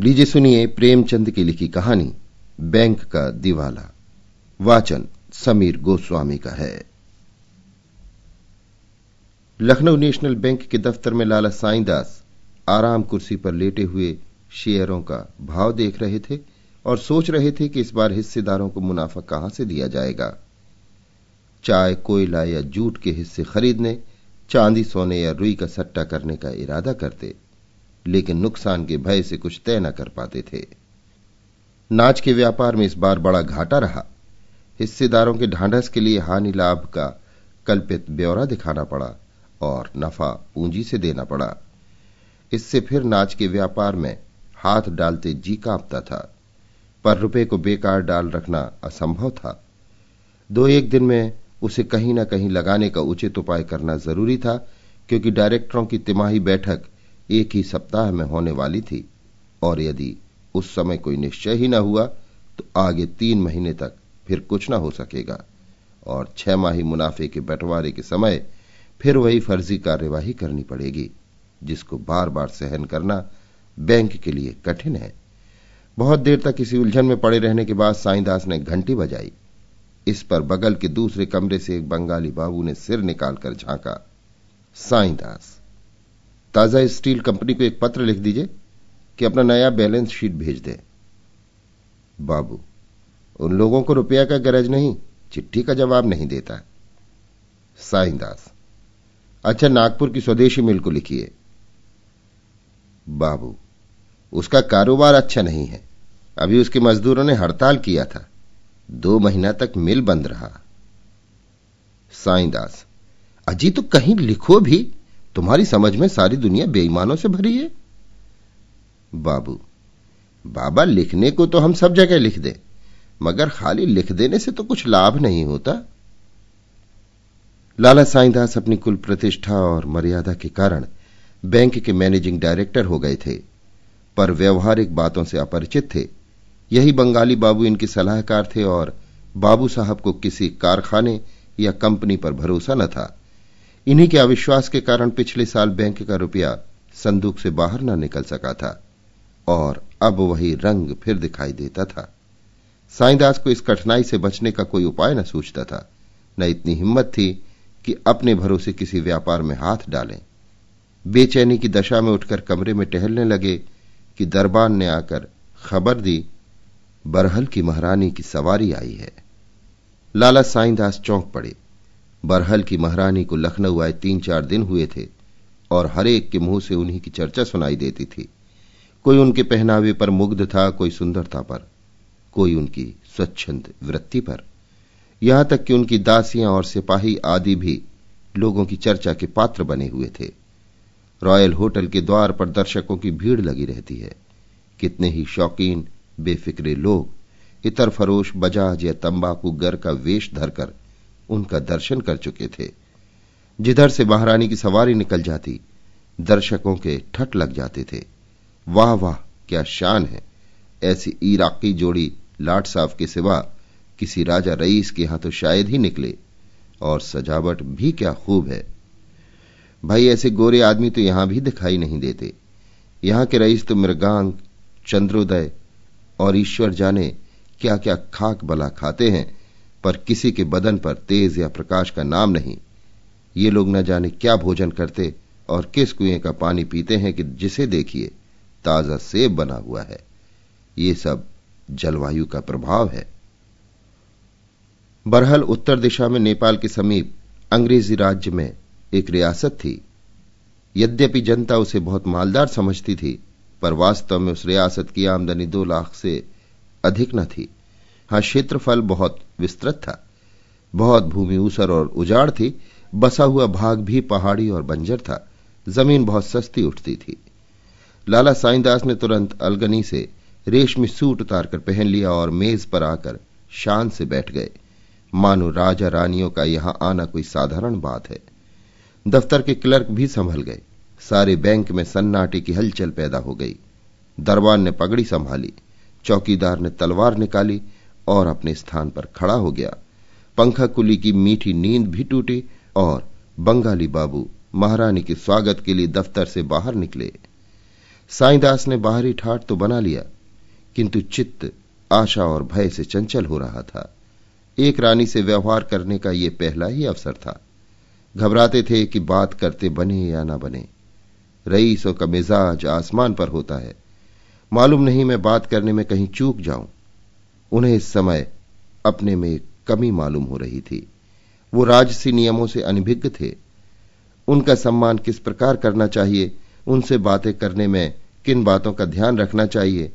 लीजिए सुनिए प्रेमचंद की लिखी कहानी, बैंक का दिवाला। वाचन समीर गोस्वामी का है। लखनऊ नेशनल बैंक के दफ्तर में लाला साईदास आराम कुर्सी पर लेटे हुए शेयरों का भाव देख रहे थे और सोच रहे थे कि इस बार हिस्सेदारों को मुनाफा कहाँ से दिया जाएगा। चाय, कोयला या जूट के हिस्से खरीदने, चांदी, सोने या रुई का सट्टा करने का इरादा करते लेकिन नुकसान के भय से कुछ तय न कर पाते थे। नाच के व्यापार में इस बार बड़ा घाटा रहा। हिस्सेदारों के ढांढस के लिए हानि लाभ का कल्पित ब्यौरा दिखाना पड़ा और नफा पूंजी से देना पड़ा। इससे फिर नाच के व्यापार में हाथ डालते जी कांपता था। पर रुपए को बेकार डाल रखना असंभव था। दो एक दिन में उसे कहीं ना कहीं लगाने का उचित उपाय करना ज़रूरी था, क्योंकि डायरेक्टरों की तिमाही बैठक एक ही सप्ताह में होने वाली थी। और यदि उस समय कोई निश्चय ही न हुआ तो आगे तीन महीने तक फिर कुछ न हो सकेगा। और छह माही मुनाफे के बंटवारे के समय फिर वही फर्जी कार्यवाही करनी पड़ेगी, जिसको बार बार सहन करना बैंक के लिए कठिन है। बहुत देर तक किसी उलझन में पड़े रहने के बाद साईदास ने घंटी बजाई। इस पर बगल के दूसरे कमरे से एक बंगाली बाबू ने सिर निकालकर झांका। साईदास। ताज़ा स्टील कंपनी को एक पत्र लिख दीजिए कि अपना नया बैलेंस शीट भेज दें। बाबू, उन लोगों को रुपया का गरज नहीं, चिट्ठी का जवाब नहीं देता। साईदास अच्छा नागपुर की स्वदेशी मिल को लिखिए। बाबू, उसका कारोबार अच्छा नहीं है। अभी उसके मजदूरों ने हड़ताल किया था। दो महीना तक मिल बंद रहा। साईदास अजी तो कहीं लिखो भी। तुम्हारी समझ में सारी दुनिया बेईमानों से भरी है। बाबू, बाबा लिखने को तो हम सब जगह लिख दे, मगर खाली लिख देने से तो कुछ लाभ नहीं होता। लाला साईदास अपनी कुल प्रतिष्ठा और मर्यादा के कारण बैंक के मैनेजिंग डायरेक्टर हो गए थे, पर व्यवहारिक बातों से अपरिचित थे। यही बंगाली बाबू इनके सलाहकार थे और बाबू साहब को किसी कारखाने या कंपनी पर भरोसा न था। इन्हीं के अविश्वास के कारण पिछले साल बैंक का रुपया संदूक से बाहर न निकल सका था, और अब वही रंग फिर दिखाई देता था। साईदास को इस कठिनाई से बचने का कोई उपाय न सूझता था। न इतनी हिम्मत थी कि अपने भरोसे किसी व्यापार में हाथ डालें। बेचैनी की दशा में उठकर कमरे में टहलने लगे कि दरबान ने आकर खबर दी, बरहल की महारानी की सवारी आई है। लाला साईदास चौंक पड़े। बरहल की महारानी को लखनऊ आए तीन चार दिन हुए थे, और हरेक के मुँह से उन्हीं की चर्चा सुनाई देती थी। कोई उनके पहनावे पर मुग्ध था, कोई सुंदरता पर, कोई उनकी स्वच्छंद वृत्ति पर। यहाँ तक कि उनकी दासियाँ और सिपाही आदि भी लोगों की चर्चा के पात्र बने हुए थे। रॉयल होटल के द्वार पर दर्शकों की भीड़ लगी रहती है। कितने ही शौकीन, बेफिक्रे लोग, इतर फरोश, बजाज या तंबाकू गर का वेश धरकर उनका दर्शन कर चुके थे। जिधर से महारानी की सवारी निकल जाती, दर्शकों के ठट लग जाते थे। वाह वाह, क्या शान है! ऐसी इराकी जोड़ी लाट साफ़ के सिवा किसी राजा रईस के यहाँ तो शायद ही निकले, और सजावट भी क्या खूब है। भाई, ऐसे गोरे आदमी तो यहाँ भी दिखाई नहीं देते। यहाँ के रईस तो मृगांग, चंद्रोदय और ईश्वर जाने क्या क्या खाक बला खाते हैं। पर किसी के बदन पर तेज या प्रकाश का नाम नहीं। ये लोग न जाने क्या भोजन करते और किस कुएँ का पानी पीते हैं कि जिसे देखिए, ताज़ा सेब बना हुआ है। ये सब जलवायु का प्रभाव है। बरहल उत्तर दिशा में नेपाल के समीप अंग्रेज़ी राज्य में एक रियासत थी। यद्यपि जनता उसे बहुत मालदार समझती थी, पर वास्तव में उस रियासत की आमदनी दो लाख से अधिक न थी। हाँ, क्षेत्रफल बहुत विस्तृत था। बहुत भूमि ऊसर और उजाड़ थी। बसा हुआ भाग भी पहाड़ी और बंजर था। ज़मीन बहुत सस्ती उठती थी। लाला साईदास ने तुरंत अलगनी से रेशमी सूट उतारकर पहन लिया और मेज पर आकर शान से बैठ गए। मानो राजा रानियों का यहाँ आना कोई साधारण बात है। दफ्तर के क्लर्क भी संभल गए। सारे बैंक में सन्नाटे की हलचल पैदा हो गई। दरबान ने पगड़ी संभाली। चौकीदार ने तलवार निकाली। और अपने स्थान पर खड़ा हो गया। पंखा कुली की मीठी नींद भी टूटी और बंगाली बाबू महारानी के स्वागत के लिए दफ्तर से बाहर निकले। साईदास ने बाहरी ठाट तो बना लिया, किंतु चित्त, आशा और भय से चंचल हो रहा था। एक रानी से व्यवहार करने का यह पहला ही अवसर था। घबराते थे कि बात करते बने या ना बने। रईसों का मिजाज आसमान पर होता है। मालूम नहीं मैं बात करने में कहीं चूक जाऊँ। उन्हें इस समय अपने में कमी मालूम हो रही थी। वो राजसी नियमों से अनभिज्ञ थे। उनका सम्मान किस प्रकार करना चाहिए, उनसे बातें करने में किन बातों का ध्यान रखना चाहिए,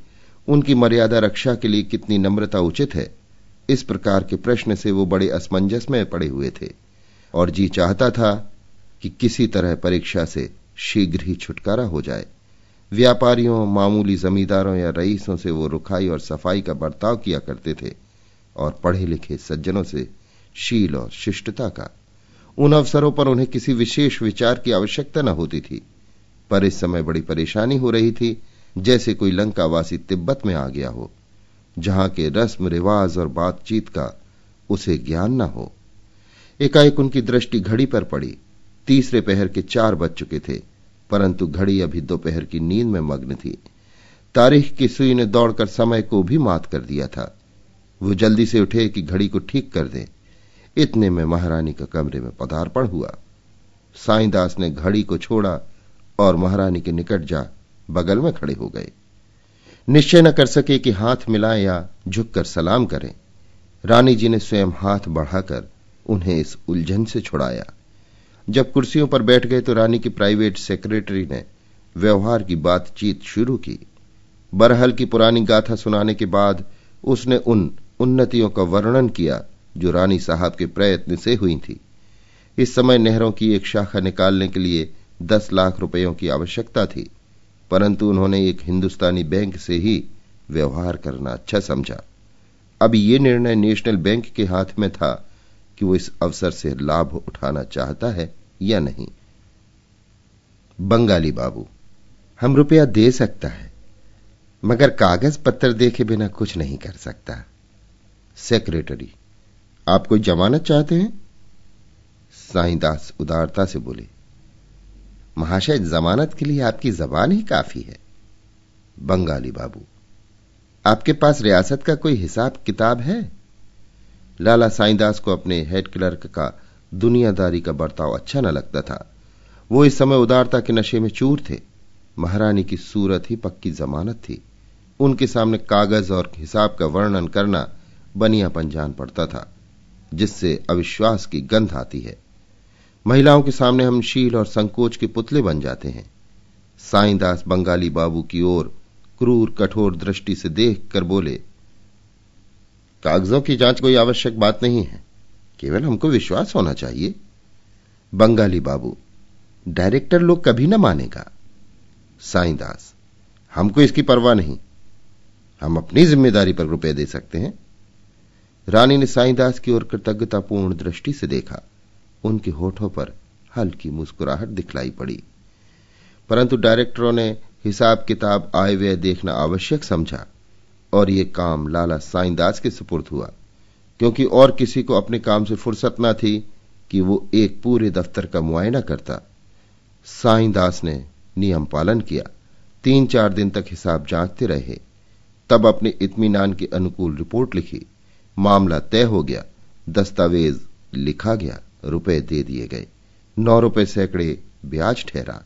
उनकी मर्यादा रक्षा के लिए कितनी नम्रता उचित है, इस प्रकार के प्रश्न से वो बड़े असमंजस में पड़े हुए थे। और जी चाहता था कि किसी तरह परीक्षा से शीघ्र ही छुटकारा हो जाए। व्यापारियों, मामूली जमींदारों या रईसों से वो रुखाई और सफ़ाई का बर्ताव किया करते थे और पढ़े लिखे सज्जनों से शील और शिष्टता का। उन अवसरों पर उन्हें किसी विशेष विचार की आवश्यकता न होती थी, पर इस समय बड़ी परेशानी हो रही थी, जैसे कोई लंकावासी तिब्बत में आ गया हो, जहाँ के रस्म, रिवाज और बातचीत का उसे ज्ञान न हो। एकाएक उनकी दृष्टि घड़ी पर पड़ी, तीसरे पहर के चार बज चुके थे। परंतु घड़ी अभी दोपहर की नींद में मग्न थी। तारीख की सुई ने दौड़कर समय को भी मात कर दिया था। वो जल्दी से उठे कि घड़ी को ठीक कर दे। इतने में महारानी का कमरे में पदार्पण हुआ। साईदास ने घड़ी को छोड़ा और महारानी के निकट जा बगल में खड़े हो गए। निश्चय न कर सके कि हाथ मिलाएँ या झुककर सलाम करें। रानी जी ने स्वयं हाथ बढ़ाकर उन्हें इस उलझन से छुड़ाया। जब कुर्सियों पर बैठ गए तो रानी की प्राइवेट सेक्रेटरी ने व्यवहार की बातचीत शुरू की। बरहल की पुरानी गाथा सुनाने के बाद उसने उन उन्नतियों का वर्णन किया, जो रानी साहब के प्रयत्न से हुई थी। इस समय नहरों की एक शाखा निकालने के लिए दस लाख रुपयों की आवश्यकता थी, परंतु उन्होंने एक हिंदुस्तानी बैंक से ही व्यवहार करना अच्छा समझा। अब ये निर्णय नेशनल बैंक के हाथ में था कि वो इस अवसर से लाभ उठाना चाहता है। या नहीं? बंगाली बाबू, हम रुपया दे सकता है, मगर कागज़ पत्र देखे बिना कुछ नहीं कर सकता। सेक्रेटरी, आप कोई जमानत चाहते हैं? साईदास उदारता से बोले, महाशय, जमानत के लिए आपकी जबान ही काफ़ी है। बंगाली बाबू, आपके पास रियासत का कोई हिसाब किताब है? लाला साईदास को अपने हेड क्लर्क का दुनियादारी का बर्ताव अच्छा न लगता था। वो इस समय उदारता के नशे में चूर थे। महारानी की सूरत ही पक्की जमानत थी। उनके सामने कागज़ और हिसाब का वर्णन करना बनियापन जान पड़ता था, जिससे अविश्वास की गंध आती है। महिलाओं के सामने हम शील और संकोच के पुतले बन जाते हैं। साईदास बंगाली बाबू की ओर क्रूर, कठोर दृष्टि से देख कर बोले, कागजों की जाँच कोई आवश्यक बात नहीं है। केवल हमको विश्वास होना चाहिए। बंगाली बाबू, डायरेक्टर लोग कभी न मानेगा। साईदास हमको इसकी परवाह नहीं। हम अपनी ज़िम्मेदारी पर रुपए दे सकते हैं। रानी ने साईदास की ओर कृतज्ञतापूर्ण दृष्टि से देखा। उनके होठों पर हल्की मुस्कुराहट दिखलाई पड़ी। परंतु डायरेक्टरों ने हिसाब किताब आय व्यय देखना आवश्यक समझा और यह काम लाला साईदास के सुपुर्द हुआ। क्योंकि और किसी को अपने काम से फुर्सत न थी कि वो एक पूरे दफ्तर का मुआयना करता। साईदास ने नियम पालन किया। तीन चार दिन तक हिसाब जांचते रहे। तब अपने इत्मीनान के अनुकूल रिपोर्ट लिखी। मामला तय हो गया। दस्तावेज़ लिखा गया। रुपए दे दिए गए। नौ रुपए सैकड़े ब्याज ठहरा।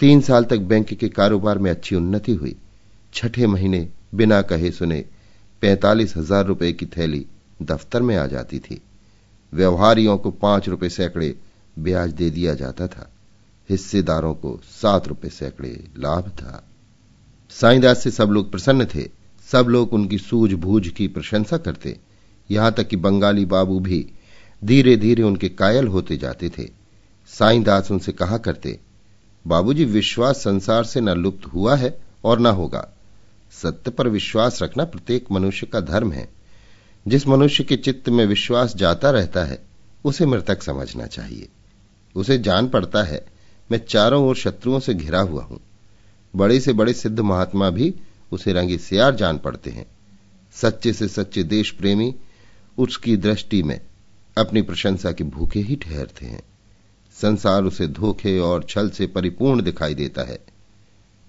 तीन साल तक बैंक के कारोबार में अच्छी उन्नति हुई। छठे महीने बिना कहे सुने पैंतालीस हज़ार रुपए की थैली दफ्तर में आ जाती थी। व्यवहारियों को पाँच रुपए सैकड़े ब्याज दे दिया जाता था। हिस्सेदारों को सात रुपए सैकड़े लाभ था। साईदास से सब लोग प्रसन्न थे। सब लोग उनकी सूझबूझ की प्रशंसा करते। यहाँ तक कि बंगाली बाबू भी धीरे धीरे उनके कायल होते जाते थे। साईदास उनसे कहा करते, बाबूजी, विश्वास संसार से न लुप्त हुआ है और न होगा। सत्य पर विश्वास रखना प्रत्येक मनुष्य का धर्म है। जिस मनुष्य के चित्त में विश्वास जाता रहता है, उसे मृतक समझना चाहिए। उसे जान पड़ता है, मैं चारों ओर शत्रुओं से घिरा हुआ हूँ। बड़े से बड़े सिद्ध महात्मा भी उसे रंगी सियार जान पड़ते हैं। सच्चे से सच्चे देश प्रेमी उसकी दृष्टि में अपनी प्रशंसा के भूखे ही ठहरते हैं। संसार उसे धोखे और छल से परिपूर्ण दिखाई देता है।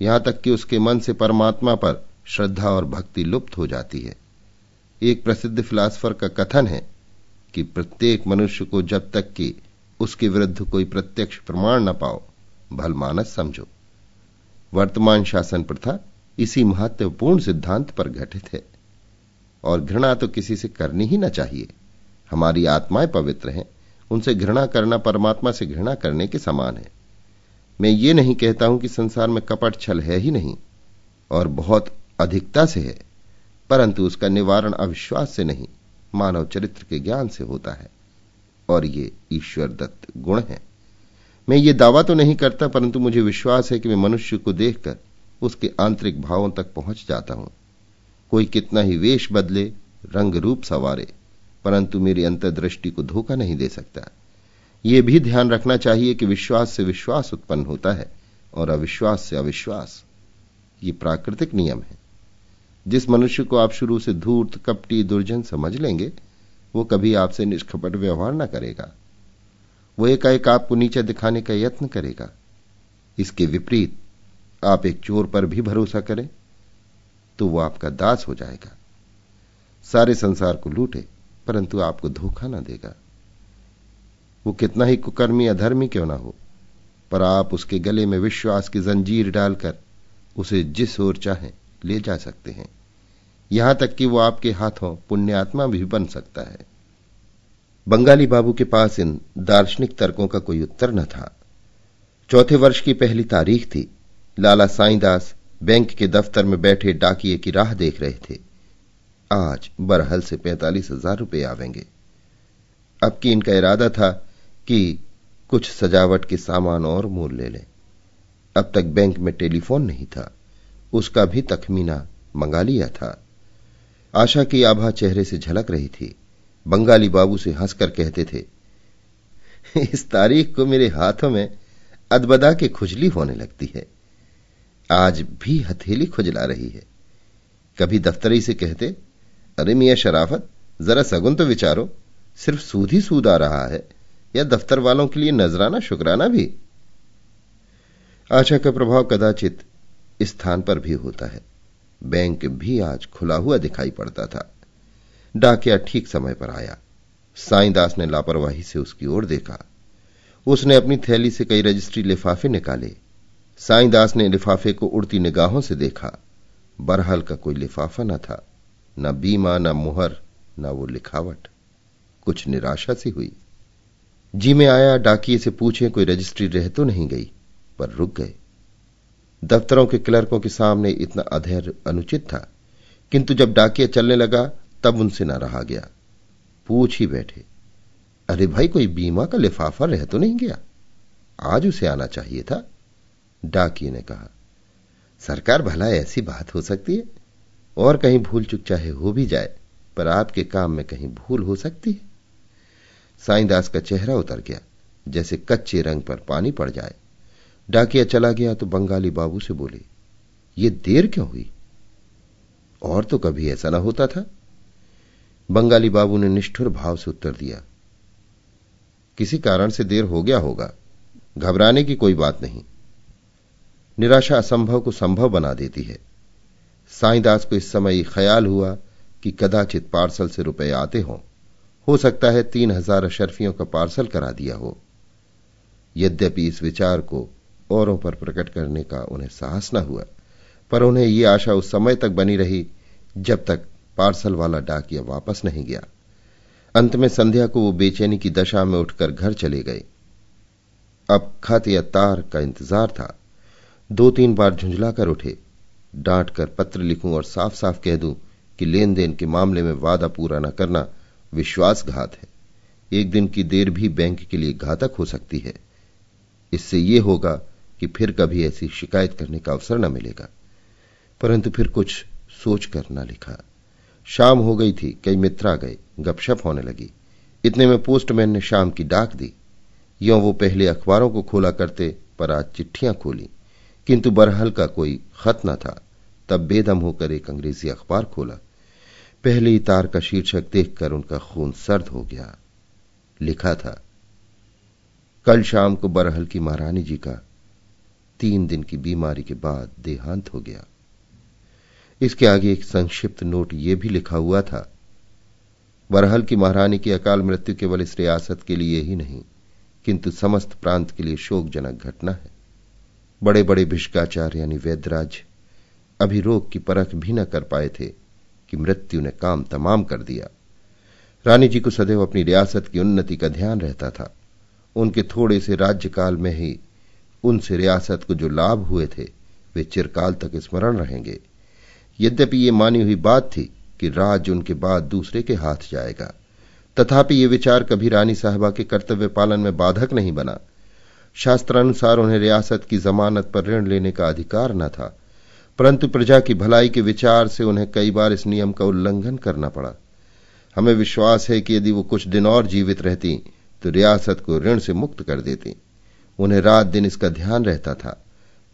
यहाँ तक कि उसके मन से परमात्मा पर श्रद्धा और भक्ति लुप्त हो जाती है। एक प्रसिद्ध फिलासफर का कथन है कि प्रत्येक मनुष्य को जब तक कि उसके विरुद्ध कोई प्रत्यक्ष प्रमाण न पाओ भलमानस समझो। वर्तमान शासन प्रथा इसी महत्वपूर्ण सिद्धांत पर घटित है। और घृणा तो किसी से करनी ही ना चाहिए। हमारी आत्माएँ पवित्र हैं, उनसे घृणा करना परमात्मा से घृणा करने के समान है। मैं ये नहीं कहता हूँ कि संसार में कपट छल है ही नहीं, और बहुत अधिकता से है। परंतु उसका निवारण अविश्वास से नहीं, मानव चरित्र के ज्ञान से होता है। और ये ईश्वर दत्त गुण है। मैं ये दावा तो नहीं करता, परंतु मुझे विश्वास है कि मैं मनुष्य को देखकर उसके आंतरिक भावों तक पहुँच जाता हूँ। कोई कितना ही वेश बदले, रंग रूप सवारे, परंतु मेरी अंतर्दृष्टि को धोखा नहीं दे सकता। यह भी ध्यान रखना चाहिए कि विश्वास से विश्वास उत्पन्न होता है और अविश्वास से अविश्वास। ये प्राकृतिक नियम है। जिस मनुष्य को आप शुरू से धूर्त, कपटी, दुर्जन समझ लेंगे, वो कभी आपसे निष्कपट व्यवहार न करेगा। वो एकाएक आपको नीचे दिखाने का यत्न करेगा। इसके विपरीत, आप एक चोर पर भी भरोसा करें तो वो आपका दास हो जाएगा। सारे संसार को लूटे, परंतु आपको धोखा ना देगा। वो कितना ही कुकर्मी, अधर्मी क्यों ना हो, पर आप उसके गले में विश्वास की जंजीर डालकर उसे जिस ओर चाहें ले जा सकते हैं। यहाँ तक कि वो आपके हाथों पुण्यात्मा भी बन सकता है। बंगाली बाबू के पास इन दार्शनिक तर्कों का कोई उत्तर न था। चौथे वर्ष की पहली तारीख थी। लाला साईदास बैंक के दफ्तर में बैठे डाकिए की राह देख रहे थे। आज बरहल से पैंतालीस हज़ार रुपये आवेंगे। अब की इनका इरादा था कि कुछ सजावट के सामान और मोल ले लें। अब तक बैंक में टेलीफोन नहीं था। उसका भी तखमीना मंगा लिया था। आशा की आभा चेहरे से झलक रही थी। बंगाली बाबू से हंसकर कहते थे, इस तारीख को मेरे हाथों में अदबदा के खुजली होने लगती है। आज भी हथेली खुजला रही है। कभी दफ्तरी से कहते, अरे मियाँ शराफत, जरा सगुन तो विचारो, सिर्फ़ सूद ही सूद आ रहा है, या दफ्तर वालों के लिए नजराना शुक्राना भी? आशा का प्रभाव कदाचित स्थान पर भी होता है। बैंक भी आज खुला हुआ दिखाई पड़ता था। डाकिया ठीक समय पर आया। साईदास ने लापरवाही से उसकी ओर देखा। उसने अपनी थैली से कई रजिस्ट्री लिफाफे निकाले। साईदास ने लिफाफे को उड़ती निगाहों से देखा। बरहाल का कोई लिफाफा न था। न बीमा, न मुहर, न वो लिखावट। कुछ निराशा सी हुई। जी में आया, डाकिए से पूछे, कोई रजिस्ट्री रह तो नहीं गई, पर रुक गए। दफ्तरों के क्लर्कों के सामने इतना अधैर्य अनुचित था। किंतु जब डाकिया चलने लगा, तब उनसे न रहा गया। पूछ ही बैठे। अरे भाई, कोई बीमा का लिफाफा रह तो नहीं गया? आज उसे आना चाहिए था। डाकिए ने कहा, सरकार भला ऐसी बात हो सकती है? और कहीं भूल चुक चाहे हो भी जाए, पर आपके काम में कहीं भूल हो सकती है। साईदास का चेहरा उतर गया, जैसे कच्चे रंग पर पानी पड़ जाए। डाकिया चला गया तो बंगाली बाबू से बोले, ये देर क्यों हुई? और तो कभी ऐसा ना होता था। बंगाली बाबू ने निष्ठुर भाव से उत्तर दिया, किसी कारण से देर हो गया होगा, घबराने की कोई बात नहीं। निराशा असंभव को संभव बना देती है। साईदास को इस समय ख्याल हुआ कि कदाचित पार्सल से रुपए आते हों। हो सकता है तीन हज़ार अशरफियों का पार्सल करा दिया हो। यद्यपि इस विचार को औरों पर प्रकट करने का उन्हें साहस न हुआ। पर उन्हें यह आशा उस समय तक बनी रही जब तक पार्सल वाला डाकिया वापस नहीं गया। अंत में संध्या को वो बेचैनी की दशा में उठकर घर चले गए। अब खत या तार का इंतज़ार था। दो तीन बार झुंझला कर उठे। डांट कर पत्र लिखूं और साफ़ साफ़ कह दूँ कि लेन देन के मामले में वादा पूरा न करना विश्वासघात है। एक दिन की देर भी बैंक के लिए घातक हो सकती है। इससे यह होगा कि फिर कभी ऐसी शिकायत करने का अवसर न मिलेगा। परंतु फिर कुछ सोचकर न लिखा। शाम हो गई थी, कई मित्र आ गए, गपशप होने लगी। इतने में पोस्टमैन ने शाम की डाक दी। यो वो पहले अखबारों को खोला करते, पर आज चिट्ठियाँ खोली। किंतु बरहल का कोई खत न था। तब बेदम होकर एक अंग्रेज़ी अखबार खोला। पहले तार का शीर्षक देखकर उनका खून सर्द हो गया। लिखा था, कल शाम को बरहल की महारानी जी का तीन दिन की बीमारी के बाद देहांत हो गया। इसके आगे एक संक्षिप्त नोट यह भी लिखा हुआ था, बरहल की महारानी की अकाल मृत्यु केवल इस रियासत के लिए ही नहीं, किंतु समस्त प्रांत के लिए शोकजनक घटना है। बड़े बड़े भिष्काचार्य यानी वैद्यराज अभी रोग की परख भी न कर पाए थे कि मृत्यु ने काम तमाम कर दिया। रानी जी को सदैव अपनी रियासत की उन्नति का ध्यान रहता था। उनके थोड़े से राज्यकाल में ही उनसे रियासत को जो लाभ हुए थे, वे चिरकाल तक स्मरण रहेंगे। यद्यपि ये मानी हुई बात थी कि राज उनके बाद दूसरे के हाथ जाएगा, तथापि ये विचार कभी रानी साहबा के कर्तव्य पालन में बाधक नहीं बना। शास्त्रानुसार उन्हें रियासत की जमानत पर ऋण लेने का अधिकार न था, परंतु प्रजा की भलाई के विचार से उन्हें कई बार इस नियम का उल्लंघन करना पड़ा। हमें विश्वास है कि यदि वो कुछ दिन और जीवित रहती तो रियासत को ऋण से मुक्त कर देती। उन्हें रात दिन इसका ध्यान रहता था,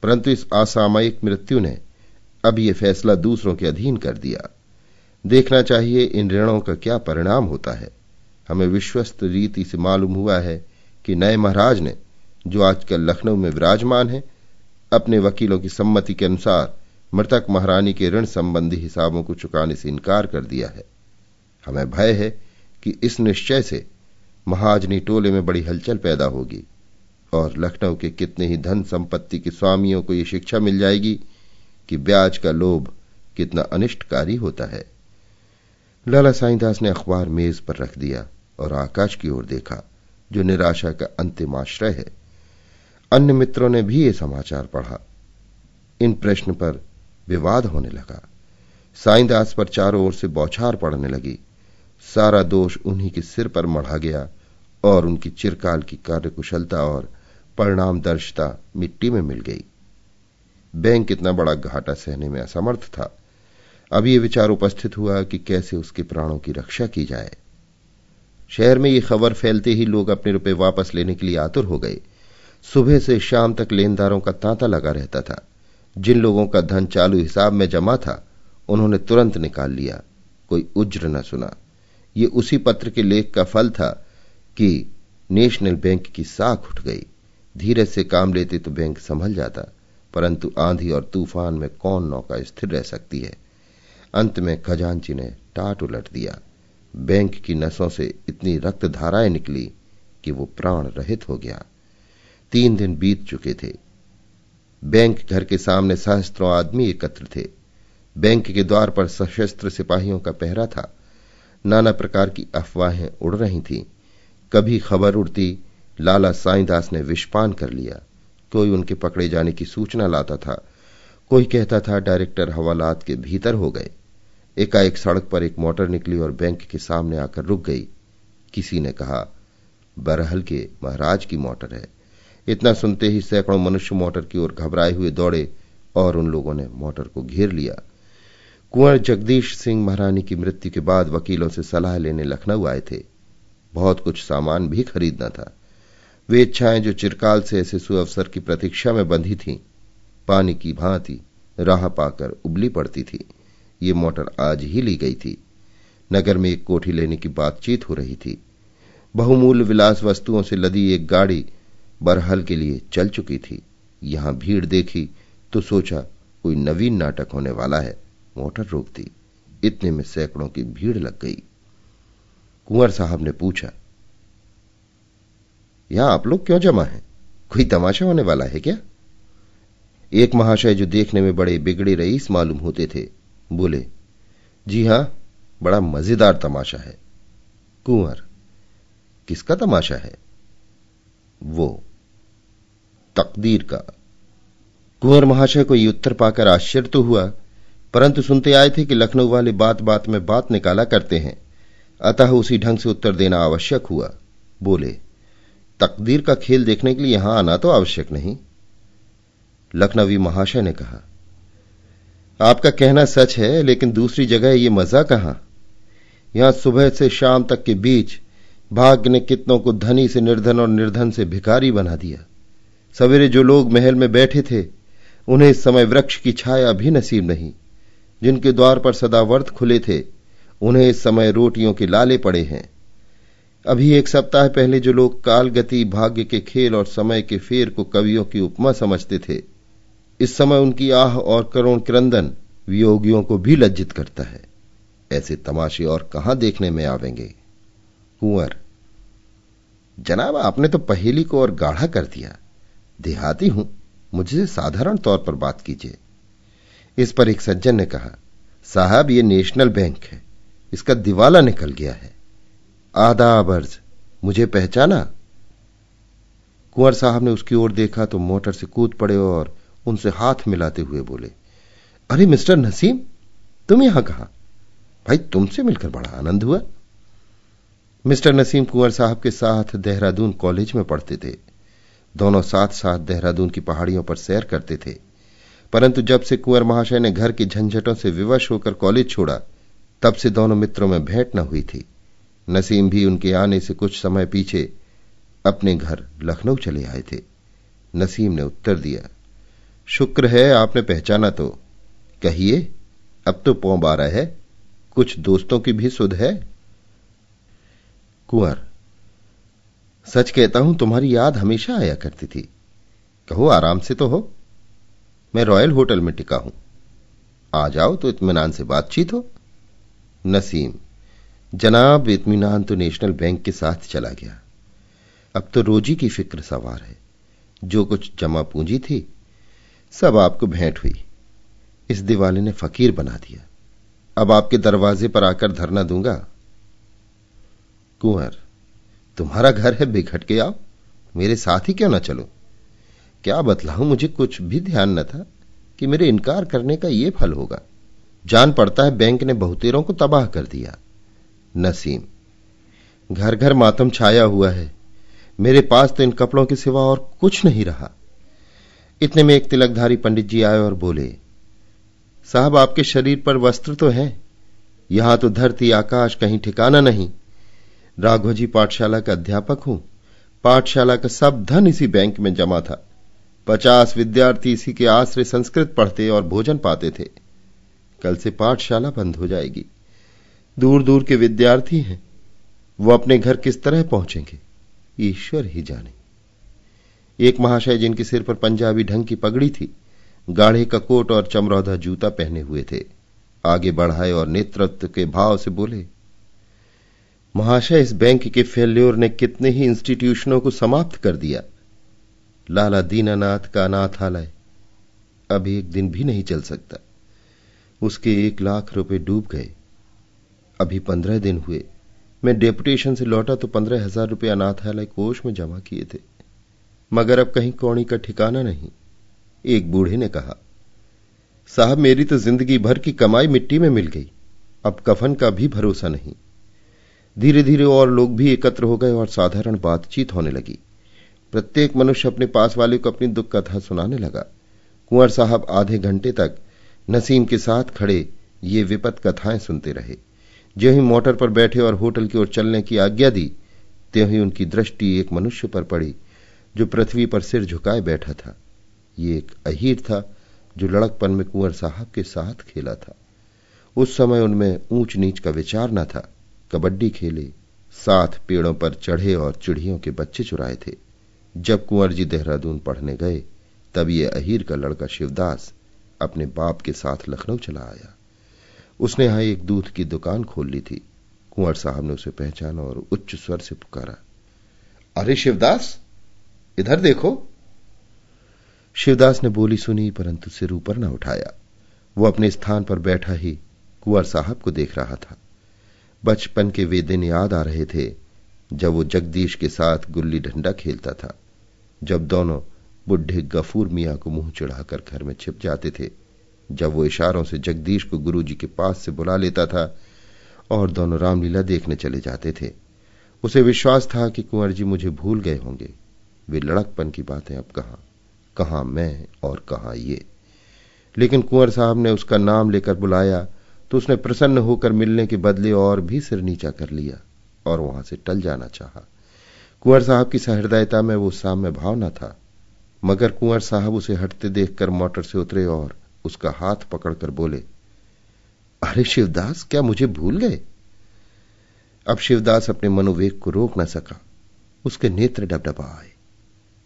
परंतु इस असामयिक मृत्यु ने अब यह फैसला दूसरों के अधीन कर दिया। देखना चाहिए इन ऋणों का क्या परिणाम होता है। हमें विश्वस्त रीति से मालूम हुआ है कि नए महाराज ने, जो आजकल लखनऊ में विराजमान है, अपने वकीलों की सम्मति के अनुसार मृतक महारानी के ऋण संबंधी हिसाबों को चुकाने से इनकार कर दिया है। हमें भय है कि इस निश्चय से महाजनी टोले में बड़ी हलचल पैदा होगी। और लखनऊ के कितने ही धन संपत्ति के स्वामियों को यह शिक्षा मिल जाएगी कि ब्याज का लोभ कितना अनिष्टकारी होता है। लाला साईदास ने अखबार मेज पर रख दिया और आकाश की ओर देखा, जो निराशा का अंतिम आश्रय है। अन्य मित्रों ने भी ये समाचार पढ़ा। इन प्रश्न पर विवाद होने लगा। साईदास पर चारों ओर से बौछार पड़ने लगी। सारा दोष उन्हीं के सिर पर मढ़ा गया और उनकी चिरकाल की कार्यकुशलता और परिणाम दर्शता मिट्टी में मिल गई। बैंक इतना बड़ा घाटा सहने में असमर्थ था। अब यह विचार उपस्थित हुआ कि कैसे उसके प्राणों की रक्षा की जाए। शहर में यह खबर फैलते ही लोग अपने रुपए वापस लेने के लिए आतुर हो गए। सुबह से शाम तक लेनदारों का तांता लगा रहता था। जिन लोगों का धन चालू हिसाब में जमा था, उन्होंने तुरंत निकाल लिया। कोई उज्र न सुना। ये उसी पत्र के लेख का फल था कि नेशनल बैंक की साख उठ गई। धीरे से काम लेते तो बैंक संभल जाता, परंतु आंधी और तूफ़ान में कौन नौका स्थिर रह सकती है? अंत में खजांची ने टाट उलट दिया। बैंक की नसों से इतनी रक्त धाराएँ निकली कि वो प्राण रहित हो गया। तीन दिन बीत चुके थे। बैंक घर के सामने सहस्त्रों आदमी एकत्र थे। बैंक के द्वार पर सशस्त्र सिपाहियों का पहरा था। नाना प्रकार की अफवाहें उड़ रही थीं। कभी खबर उड़ती लाला साईदास ने विषपान कर लिया। कोई उनके पकड़े जाने की सूचना लाता था। कोई कहता था, डायरेक्टर हवालात के भीतर हो गए। एकाएक सड़क पर एक मोटर निकली और बैंक के सामने आकर रुक गई। किसी ने कहा, बरहल के महाराज की मोटर है। इतना सुनते ही सैकड़ों मनुष्य मोटर की ओर घबराए हुए दौड़े और उन लोगों ने मोटर को घेर लिया। कुंवर जगदीश सिंह महारानी की मृत्यु के बाद वकीलों से सलाह लेने लखनऊ आए थे। बहुत कुछ सामान भी खरीदना था। वे इच्छाएँ जो चिरकाल से ऐसे सुअवसर की प्रतीक्षा में बंधी थीं, पानी की भांति राह पाकर उबली पड़ती थी। ये मोटर आज ही ली गई थी। नगर में एक कोठी लेने की बातचीत हो रही थी। बहुमूल्य विलास वस्तुओं से लदी एक गाड़ी बरहल के लिए चल चुकी थी। यहाँ भीड़ देखी तो सोचा, कोई नवीन नाटक होने वाला है। मोटर रोक दी इतने में सैकड़ों की भीड़ लग गई। कुंवर साहब ने पूछा यहाँ आप लोग क्यों जमा हैं? कोई तमाशा होने वाला है क्या? एक महाशय जो देखने में बड़े बिगड़े रईस मालूम होते थे, बोले, जी हाँ, बड़ा मज़ेदार तमाशा है। कुंवर, किसका तमाशा है? वो, तकदीर का। कुंवर महाशय को ये उत्तर पाकर आश्चर्य तो हुआ, परंतु सुनते आए थे कि लखनऊ वाले बात बात में बात निकाला करते हैं। अतः उसी ढंग से उत्तर देना आवश्यक हुआ, बोले तकदीर का खेल देखने के लिए यहाँ आना तो आवश्यक नहीं। लखनवी महाशय ने कहा, आपका कहना सच है, लेकिन दूसरी जगह ये मज़ा कहाँ? यहाँ सुबह से शाम तक के बीच भाग्य ने कितनों को धनी से निर्धन और निर्धन से भिखारी बना दिया। सवेरे जो लोग महल में बैठे थे, उन्हें इस समय वृक्ष की छाया भी नसीब नहीं। जिनके द्वार पर सदावर्त खुले थे, उन्हें इस समय रोटियों के लाले पड़े हैं। अभी एक सप्ताह पहले जो लोग काल गति भाग्य के खेल और समय के फेर को कवियों की उपमा समझते थे, इस समय उनकी आह और करोड़ क्रंदन वियोगियों को भी लज्जित करता है। ऐसे तमाशे और कहाँ देखने में आवेंगे? कुंवर, जनाब, आपने तो पहेली को और गाढ़ा कर दिया। देहाती हूँ, मुझसे साधारण तौर पर बात कीजिए। इस पर एक सज्जन ने कहा, साहब, ये नेशनल बैंक है, इसका दिवाला निकल गया है। आदाब अर्ज़ मुझे पहचाना? कुंवर साहब ने उसकी ओर देखा तो मोटर से कूद पड़े और उनसे हाथ मिलाते हुए बोले, अरे मिस्टर नसीम, तुम यहाँ कहा? भाई, तुमसे मिलकर बड़ा आनंद हुआ। मिस्टर नसीम कुंवर साहब के साथ देहरादून कॉलेज में पढ़ते थे। दोनों साथ साथ देहरादून की पहाड़ियों पर सैर करते थे। परंतु जब से कुंवर महाशय ने घर की झंझटों से विवश होकर कॉलेज छोड़ा, तब से दोनों मित्रों में भेंट न हुई थी। नसीम भी उनके आने से कुछ समय पीछे अपने घर लखनऊ चले आए थे। नसीम ने उत्तर दिया, शुक्र है आपने पहचाना तो। कहिए, अब तो पौ बारह है, कुछ दोस्तों की भी सुध है? कुंवर, सच कहता हूँ, तुम्हारी याद हमेशा आया करती थी। कहो, आराम से तो हो। मैं रॉयल होटल में टिका हूँ। आ जाओ तो इतमान से बातचीत हो। नसीम जनाब इत्मीनान तो नेशनल बैंक के साथ चला गया। अब तो रोजी की फ़िक्र सवार है। जो कुछ जमा पूंजी थी, सब आपको भेंट हुई। इस दिवाले ने फकीर बना दिया। अब आपके दरवाजे पर आकर धरना दूँगा। कुंवर, तुम्हारा घर है, बिखट के आओ। मेरे साथ ही क्यों ना चलो? क्या बतलाऊं, मुझे कुछ भी ध्यान न था कि मेरे इनकार करने का यह फल होगा। जान पड़ता है, बैंक ने बहुतेरों को तबाह कर दिया। नसीम। घर घर मातम छाया हुआ है। मेरे पास तो इन कपड़ों के सिवा और कुछ नहीं रहा। इतने में एक तिलकधारी पंडित जी आए और बोले, साहब, आपके शरीर पर वस्त्र तो है। यहाँ तो धरती, आकाश, कहीं ठिकाना नहीं। राघवजी पाठशाला का अध्यापक हूँ। पाठशाला का सब धन इसी बैंक में जमा था। पचास विद्यार्थी इसी के आश्रय संस्कृत पढ़ते और भोजन पाते थे। कल से पाठशाला बंद हो जाएगी। दूर दूर के विद्यार्थी हैं। वो अपने घर किस तरह पहुँचेंगे? ईश्वर ही जाने। एक महाशय जिनके सिर पर पंजाबी ढंग की पगड़ी थी, गाढ़े का कोट और चमरौधा जूता पहने हुए थे, आगे बढ़ाए और नेतृत्व के भाव से बोले, महाशय, इस बैंक के फेल्योर ने कितने ही इंस्टीट्यूशनों को समाप्त कर दिया। लाला दीनानाथ का अनाथालय अब एक दिन भी नहीं चल सकता। उसके एक लाख रुपए डूब गए। अभी पंद्रह दिन हुए। मैं डेपुटेशन से लौटा तो पंद्रह हज़ार रुपये अनाथालय कोष में जमा किए थे। मगर अब कहीं कौड़ी का ठिकाना नहीं, एक बूढ़े ने कहा। साहब, मेरी तो ज़िंदगी भर की कमाई मिट्टी में मिल गई, अब कफन का भी भरोसा नहीं। धीरे धीरे और लोग भी एकत्र हो गए और साधारण बातचीत होने लगी। प्रत्येक मनुष्य अपने पास वाले को अपनी दुख कथा सुनाने लगा। कुंवर साहब आधे घंटे तक नसीम के साथ खड़े ये विपत कथाएँ सुनते रहे। जो ही मोटर पर बैठे और होटल की ओर चलने की आज्ञा दी, त्यों ही उनकी दृष्टि एक मनुष्य पर पड़ी, जो पृथ्वी पर सिर झुकाए बैठा था। ये एक अहीर था, जो लड़कपन में कुंवर साहब के साथ खेला था। उस समय उनमें ऊंच नीच का विचार न था। कबड्डी खेले साथ पेड़ों पर चढ़े और चिड़ियों के बच्चे चुराए थे। जब कुंवर जी देहरादून पढ़ने गए, तब ये अहीर का लड़का शिवदास अपने बाप के साथ लखनऊ चला आया। उसने यहाँ एक दूध की दुकान खोल ली थी। कुंवर साहब ने उसे पहचाना और उच्च स्वर से पुकारा, अरे शिवदास, इधर देखो। शिवदास ने बोली सुनी, परंतु सिर ऊपर न उठाया। वो अपने स्थान पर बैठा ही कुंवर साहब को देख रहा था। बचपन के वे दिन याद आ रहे थे, जब वो जगदीश के साथ गुल्ली डंडा खेलता था, जब दोनों बुढ़े गफूर मियाँ को मुँह चढ़ाकर घर में छिप जाते थे। जब वो इशारों से जगदीश को गुरुजी के पास से बुला लेता था और दोनों रामलीला देखने चले जाते थे, उसे विश्वास था कि कुंवर जी मुझे भूल गए होंगे। वे लड़कपन की बातें अब कहा कहा मैं और कहा ये। लेकिन कुंवर साहब ने उसका नाम लेकर बुलाया तो उसने प्रसन्न होकर मिलने के बदले और भी सिर नीचा कर लिया और वहाँ से टल जाना चाहा। कुंवर साहब की सहृदयता में वो साम्य भाव न था, मगर कुंवर साहब उसे हटते देखकर मोटर से उतरे और उसका हाथ पकड़कर बोले, अरे शिवदास, क्या मुझे भूल गए? अब शिवदास अपने मनोवेग को रोक न सका। उसके नेत्र डबडबा आए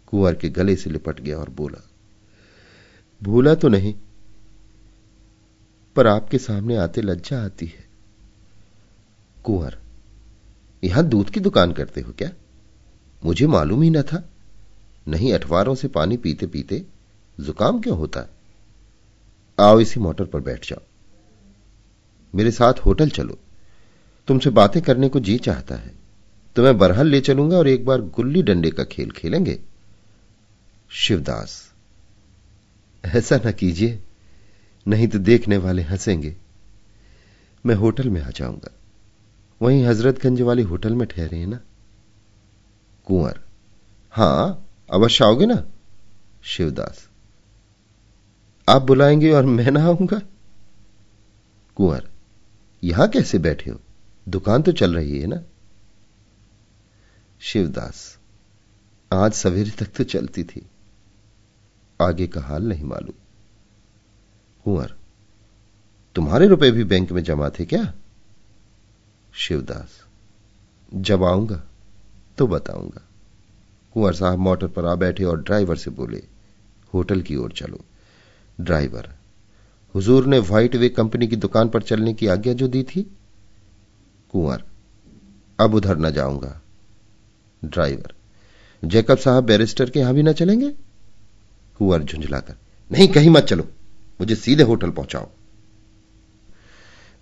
कुंवर के गले से लिपट गया और बोला, भूला तो नहीं, पर आपके सामने आते लज्जा आती है। कुंवर, यहाँ दूध की दुकान करते हो क्या? मुझे मालूम ही न था। नहीं, अठवारों से पानी पीते पीते जुकाम क्यों होता? है आओ इसी मोटर पर बैठ जाओ। मेरे साथ होटल चलो। तुमसे बातें करने को जी चाहता है। तो मैं बरहल ले चलूँगा और एक बार गुल्ली डंडे का खेल खेलेंगे। शिवदास, ऐसा ना कीजिए, नहीं तो देखने वाले हंसेंगे। मैं होटल में आ जाऊँगा। वहीं हजरतगंज वाले होटल में ठहरे हैं ना? कुंवर, हाँ, अवश्य आओगे ना? शिवदास आप बुलाएँगे और मैं ना आऊँगा कुंवर, यहाँ कैसे बैठे हो? दुकान तो चल रही है ना? शिवदास, आज सवेरे तक तो चलती थी। आगे का हाल नहीं मालूम। कुंवर, तुम्हारे रुपए भी बैंक में जमा थे क्या? शिवदास, जब आऊँगा तो बताऊँगा। कुंवर साहब मोटर पर आ बैठे और ड्राइवर से बोले, होटल की ओर चलो। ड्राइवर। हुजूर ने व्हाइट वे कंपनी की दुकान पर चलने की आज्ञा जो दी थी। कुंवर, अब उधर न जाऊँगा। ड्राइवर, जैकब साहब बैरिस्टर के यहाँ भी ना चलेंगे? कुंवर झुंझलाकर, नहीं, कहीं मत चलो, मुझे सीधे होटल पहुंचाओ।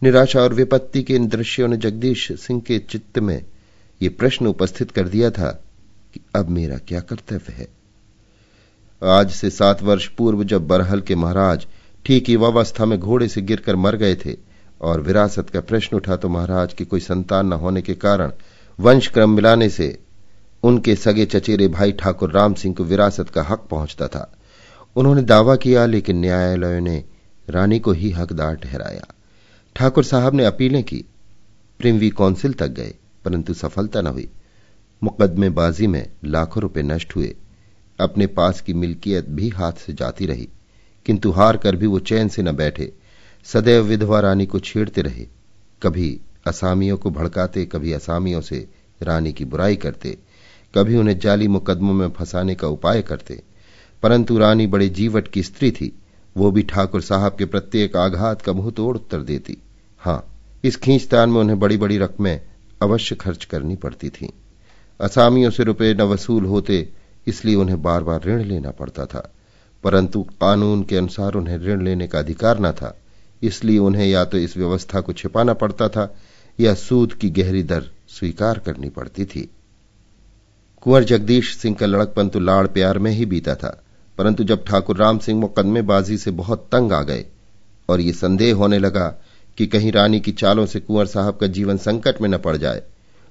निराशा और विपत्ति के इन दृश्यों ने जगदीश सिंह के चित्त में यह प्रश्न उपस्थित कर दिया था कि अब मेरा क्या कर्तव्य है? आज से सात वर्ष पूर्व जब बरहल के महाराज ठीक युवावस्था में घोड़े से गिरकर मर गए थे और विरासत का प्रश्न उठा तो महाराज की कोई संतान न होने के कारण वंश क्रम मिलाने से उनके सगे चचेरे भाई ठाकुर राम सिंह को विरासत का हक पहुँचता था। उन्होंने दावा किया, लेकिन न्यायालय ने रानी को ही हकदार ठहराया। ठाकुर साहब ने अपीलें की। प्रिमवी काउंसिल तक गए, परंतु सफलता न हुई। मुकदमेबाजी में लाखों रुपए नष्ट हुए। अपने पास की मिल्कियत भी हाथ से जाती रही, किंतु हार कर भी वो चैन से न बैठे, सदैव विधवा रानी को छेड़ते रहे। कभी असामियों को भड़काते, कभी असामियों से रानी की बुराई करते, कभी उन्हें जाली मुकदमों में फंसाने का उपाय करते। परंतु रानी बड़े जीवट की स्त्री थी, वो भी ठाकुर साहब के प्रत्येक आघात का मुँह तोड़ उत्तर देती। हाँ, इस खींचतान में उन्हें बड़ी बड़ी रकमें अवश्य खर्च करनी पड़ती थी। असामियों से रुपये न वसूल होते इसलिए उन्हें बार बार ऋण लेना पड़ता था। परंतु कानून के अनुसार उन्हें ऋण लेने का अधिकार न था। इसलिए उन्हें या तो इस व्यवस्था को छिपाना पड़ता था, या सूद की गहरी दर स्वीकार करनी पड़ती थी। कुंवर जगदीश सिंह का लड़कपन तो लाड़ प्यार में ही बीता था, परंतु जब ठाकुर राम सिंह मुकदमेबाजी से बहुत तंग आ गए, और ये संदेह होने लगा कि कहीं रानी की चालों से कुंवर साहब का जीवन संकट में न पड़ जाए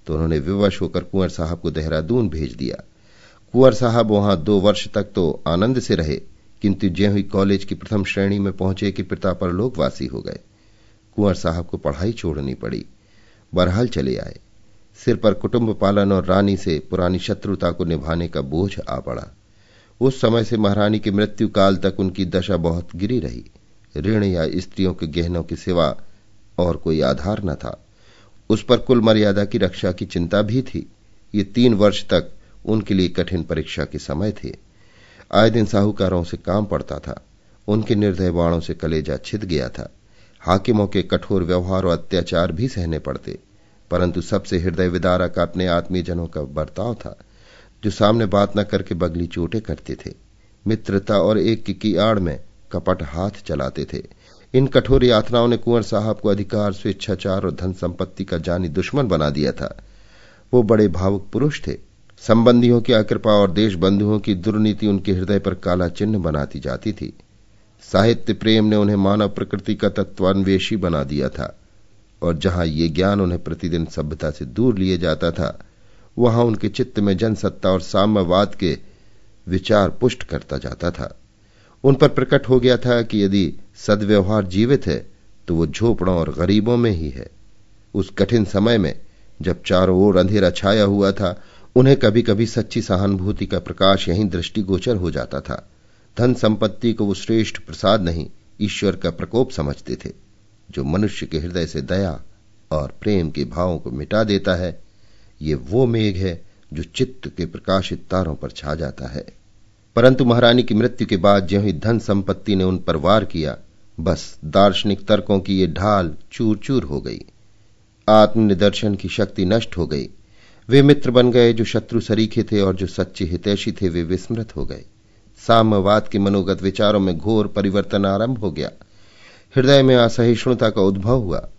तो उन्होंने विवश होकर कुंवर साहब को देहरादून भेज दिया। कुंवर साहब वहाँ दो वर्ष तक तो आनंद से रहे, किंतु ज्यों ही कॉलेज की प्रथम श्रेणी में पहुँचे कि पिता पर लोकवासी हो गए, कुंवर साहब को पढ़ाई छोड़नी पड़ी, बरहाल चले आए। सिर पर कुटुंब पालन और रानी से पुरानी शत्रुता को निभाने का बोझ आ पड़ा। उस समय से महारानी की मृत्यु काल तक उनकी दशा बहुत गिरी रही। ऋण या स्त्रियों के गहनों के सिवा और कोई आधार न था। उस पर कुल मर्यादा की रक्षा की चिंता भी थी। ये तीन वर्ष तक उनके लिए कठिन परीक्षा के समय थे। आए दिन साहूकारों से काम पड़ता था। उनके निर्दय बाणों से कलेजा छिद गया था। हाकिमों के कठोर व्यवहार और अत्याचार भी सहने पड़ते। परंतु सबसे हृदय विदारा का अपने आत्मीयजनों का बर्ताव था, जो सामने बात न करके बगली चोटे करते थे। मित्रता और एक की आड़ में कपट हाथ चलाते थे। इन कठोर यातनाओं ने कुंवर साहब को अधिकार, स्वेच्छाचार और धन संपत्ति का जानी दुश्मन बना दिया था। वो बड़े भावुक पुरुष थे। संबंधियों की अकृपा और देश बंधुओं की दुर्नीति उनके हृदय पर काला चिन्ह बनाती जाती थी। साहित्य प्रेम ने उन्हें मानव प्रकृति का तत्वान्वेषी बना दिया था, और जहाँ ये ज्ञान उन्हें प्रतिदिन सभ्यता से दूर लिए जाता था, वहाँ उनके चित्त में जनसत्ता और साम्यवाद के विचार पुष्ट करता जाता था। उन पर प्रकट हो गया था कि यदि सदव्यवहार जीवित है तो वो झोपड़ों और गरीबों में ही है। उस कठिन समय में, जब चारों ओर अंधेरा छाया हुआ था उन्हें कभी कभी सच्ची सहानुभूति का प्रकाश, यहीं दृष्टिगोचर हो जाता था। धन संपत्ति को वो श्रेष्ठ प्रसाद नहीं, ईश्वर का प्रकोप समझते थे। जो मनुष्य के हृदय से दया और प्रेम के भावों को मिटा देता है, ये वो मेघ है जो चित्त के प्रकाशित तारों पर छा जाता है। परंतु महारानी की मृत्यु के बाद ज्यों ही धन संपत्ति ने उन पर वार किया, बस दार्शनिक तर्कों की ये ढाल चूर चूर हो गई। आत्मनिदर्शन की शक्ति नष्ट हो गई। वे मित्र बन गए, जो शत्रु सरीखे थे और जो सच्चे हितैषी थे, वे विस्मृत हो गए। साम्यवाद के मनोगत विचारों में घोर परिवर्तन आरंभ हो गया। हृदय में असहिष्णुता का उद्भव हुआ।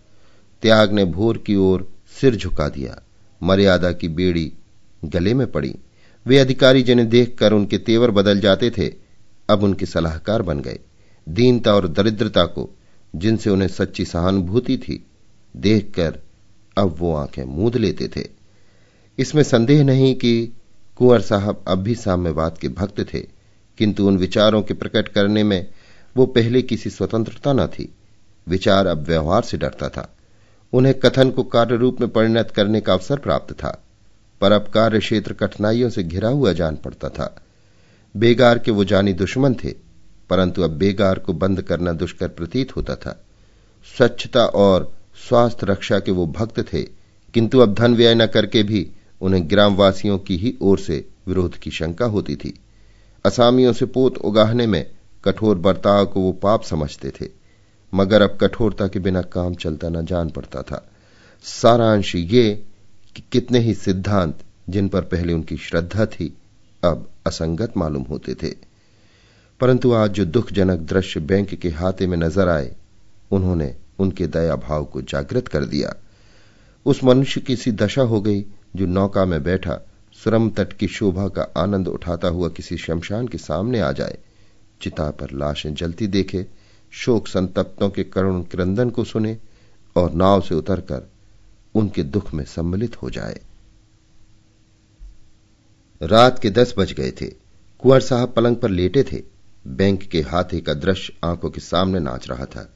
त्याग ने भोर की ओर सिर झुका दिया। मर्यादा की बेड़ी गले में पड़ी। वे अधिकारी जिन्हें देखकर उनके तेवर बदल जाते थे, अब उनके सलाहकार बन गए। दीनता और दरिद्रता को, जिनसे उन्हें सच्ची सहानुभूति थी, देखकर अब वो आँखें मूंद लेते थे। इसमें संदेह नहीं कि कुंवर साहब अब भी साम्यवाद के भक्त थे, किंतु उन विचारों के प्रकट करने में वो पहले किसी स्वतंत्रता न थी। विचार अब व्यवहार से डरता था। उन्हें कथन को कार्य रूप में परिणत करने का अवसर प्राप्त था, पर अब कार्य क्षेत्र कठिनाइयों से घिरा हुआ जान पड़ता था। बेगार के वो जानी दुश्मन थे, परंतु अब बेगार को बंद करना दुष्कर प्रतीत होता था। स्वच्छता और स्वास्थ्य रक्षा के वो भक्त थे, किंतु अब धन व्यय न करके भी उन्हें ग्रामवासियों की ही ओर से विरोध की शंका होती थी। असामियों से पोत उगाहने में कठोर बर्ताव को वो पाप समझते थे, मगर अब कठोरता के बिना काम चलता न जान पड़ता था। सारांश ये कि कितने ही सिद्धांत जिन पर पहले उनकी श्रद्धा थी, अब असंगत मालूम होते थे। परंतु आज जो दुखजनक दृश्य बैंक के हाथे में नज़र आए, उन्होंने उनके दया भाव को जागृत कर दिया। उस मनुष्य की सी दशा हो गई जो नौका में बैठा, सुरम तट की शोभा का आनंद उठाता हुआ किसी शमशान के सामने आ जाए। चिता पर लाशें जलती देखे, शोक संतप्तों के करुण क्रंदन को सुने और नाव से उतरकर उनके दुख में सम्मिलित हो जाए। रात के दस बज गए थे। कुंवर साहब पलंग पर लेटे थे। बैंक के हाथी का दृश्य आँखों के सामने नाच रहा था।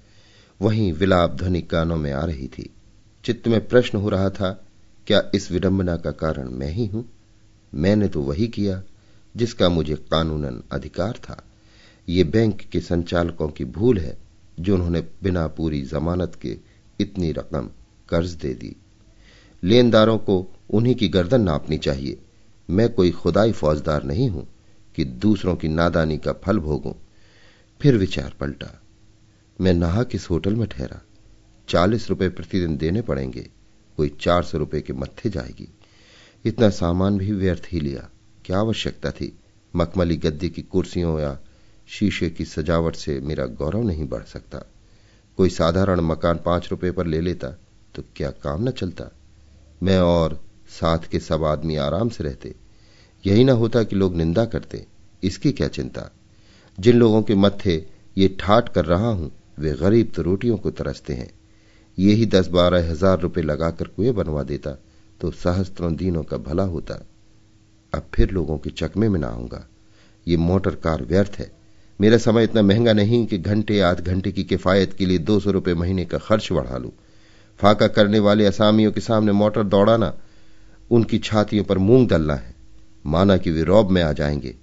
वहीं विलाप ध्वनि कानों में आ रही थी। चित्त में प्रश्न हो रहा था क्या इस विडंबना का कारण मैं ही हूँ? मैंने तो वही किया, जिसका मुझे कानूनन अधिकार था। ये बैंक के संचालकों की भूल है, जो उन्होंने बिना पूरी जमानत के इतनी रकम कर्ज दे दी। लेनदारों को उन्हीं की गर्दन नापनी चाहिए। मैं कोई खुदाई फौजदार नहीं हूँ कि दूसरों की नादानी का फल भोगूं। फिर विचार पलटा। मैं नहा किस होटल में ठहरा? चालीस रुपए प्रतिदिन देने पड़ेंगे। कोई चार सौ रुपए के मत्थे जाएगी। इतना सामान भी व्यर्थ ही लिया। क्या आवश्यकता थी? मखमली गद्दी की कुर्सियों या शीशे की सजावट से मेरा गौरव नहीं बढ़ सकता। कोई साधारण मकान पाँच रुपए पर ले लेता तो क्या काम न चलता? मैं और साथ के सब आदमी आराम से रहते। यही ना होता कि लोग निंदा करते। इसकी क्या चिंता? जिन लोगों के मत्थे ये ठाट कर रहा हूँ, वे गरीब तो रोटियों को तरसते हैं। यही दस बारह हज़ार रुपए लगाकर कुएँ बनवा देता तो सहस्त्रों दिनों का भला होता। अब फिर लोगों के चकमे में ना आऊँगा। ये मोटर कार व्यर्थ है। मेरा समय इतना महँगा नहीं कि घंटे, आध घंटे की किफायत के लिए दो सौ रुपए महीने का खर्च बढ़ा लू। फाका करने वाले असामियों के सामने मोटर दौड़ाना, उनकी छातियों पर मूंग दलना है। माना कि वे रौब में आ जाएँगे।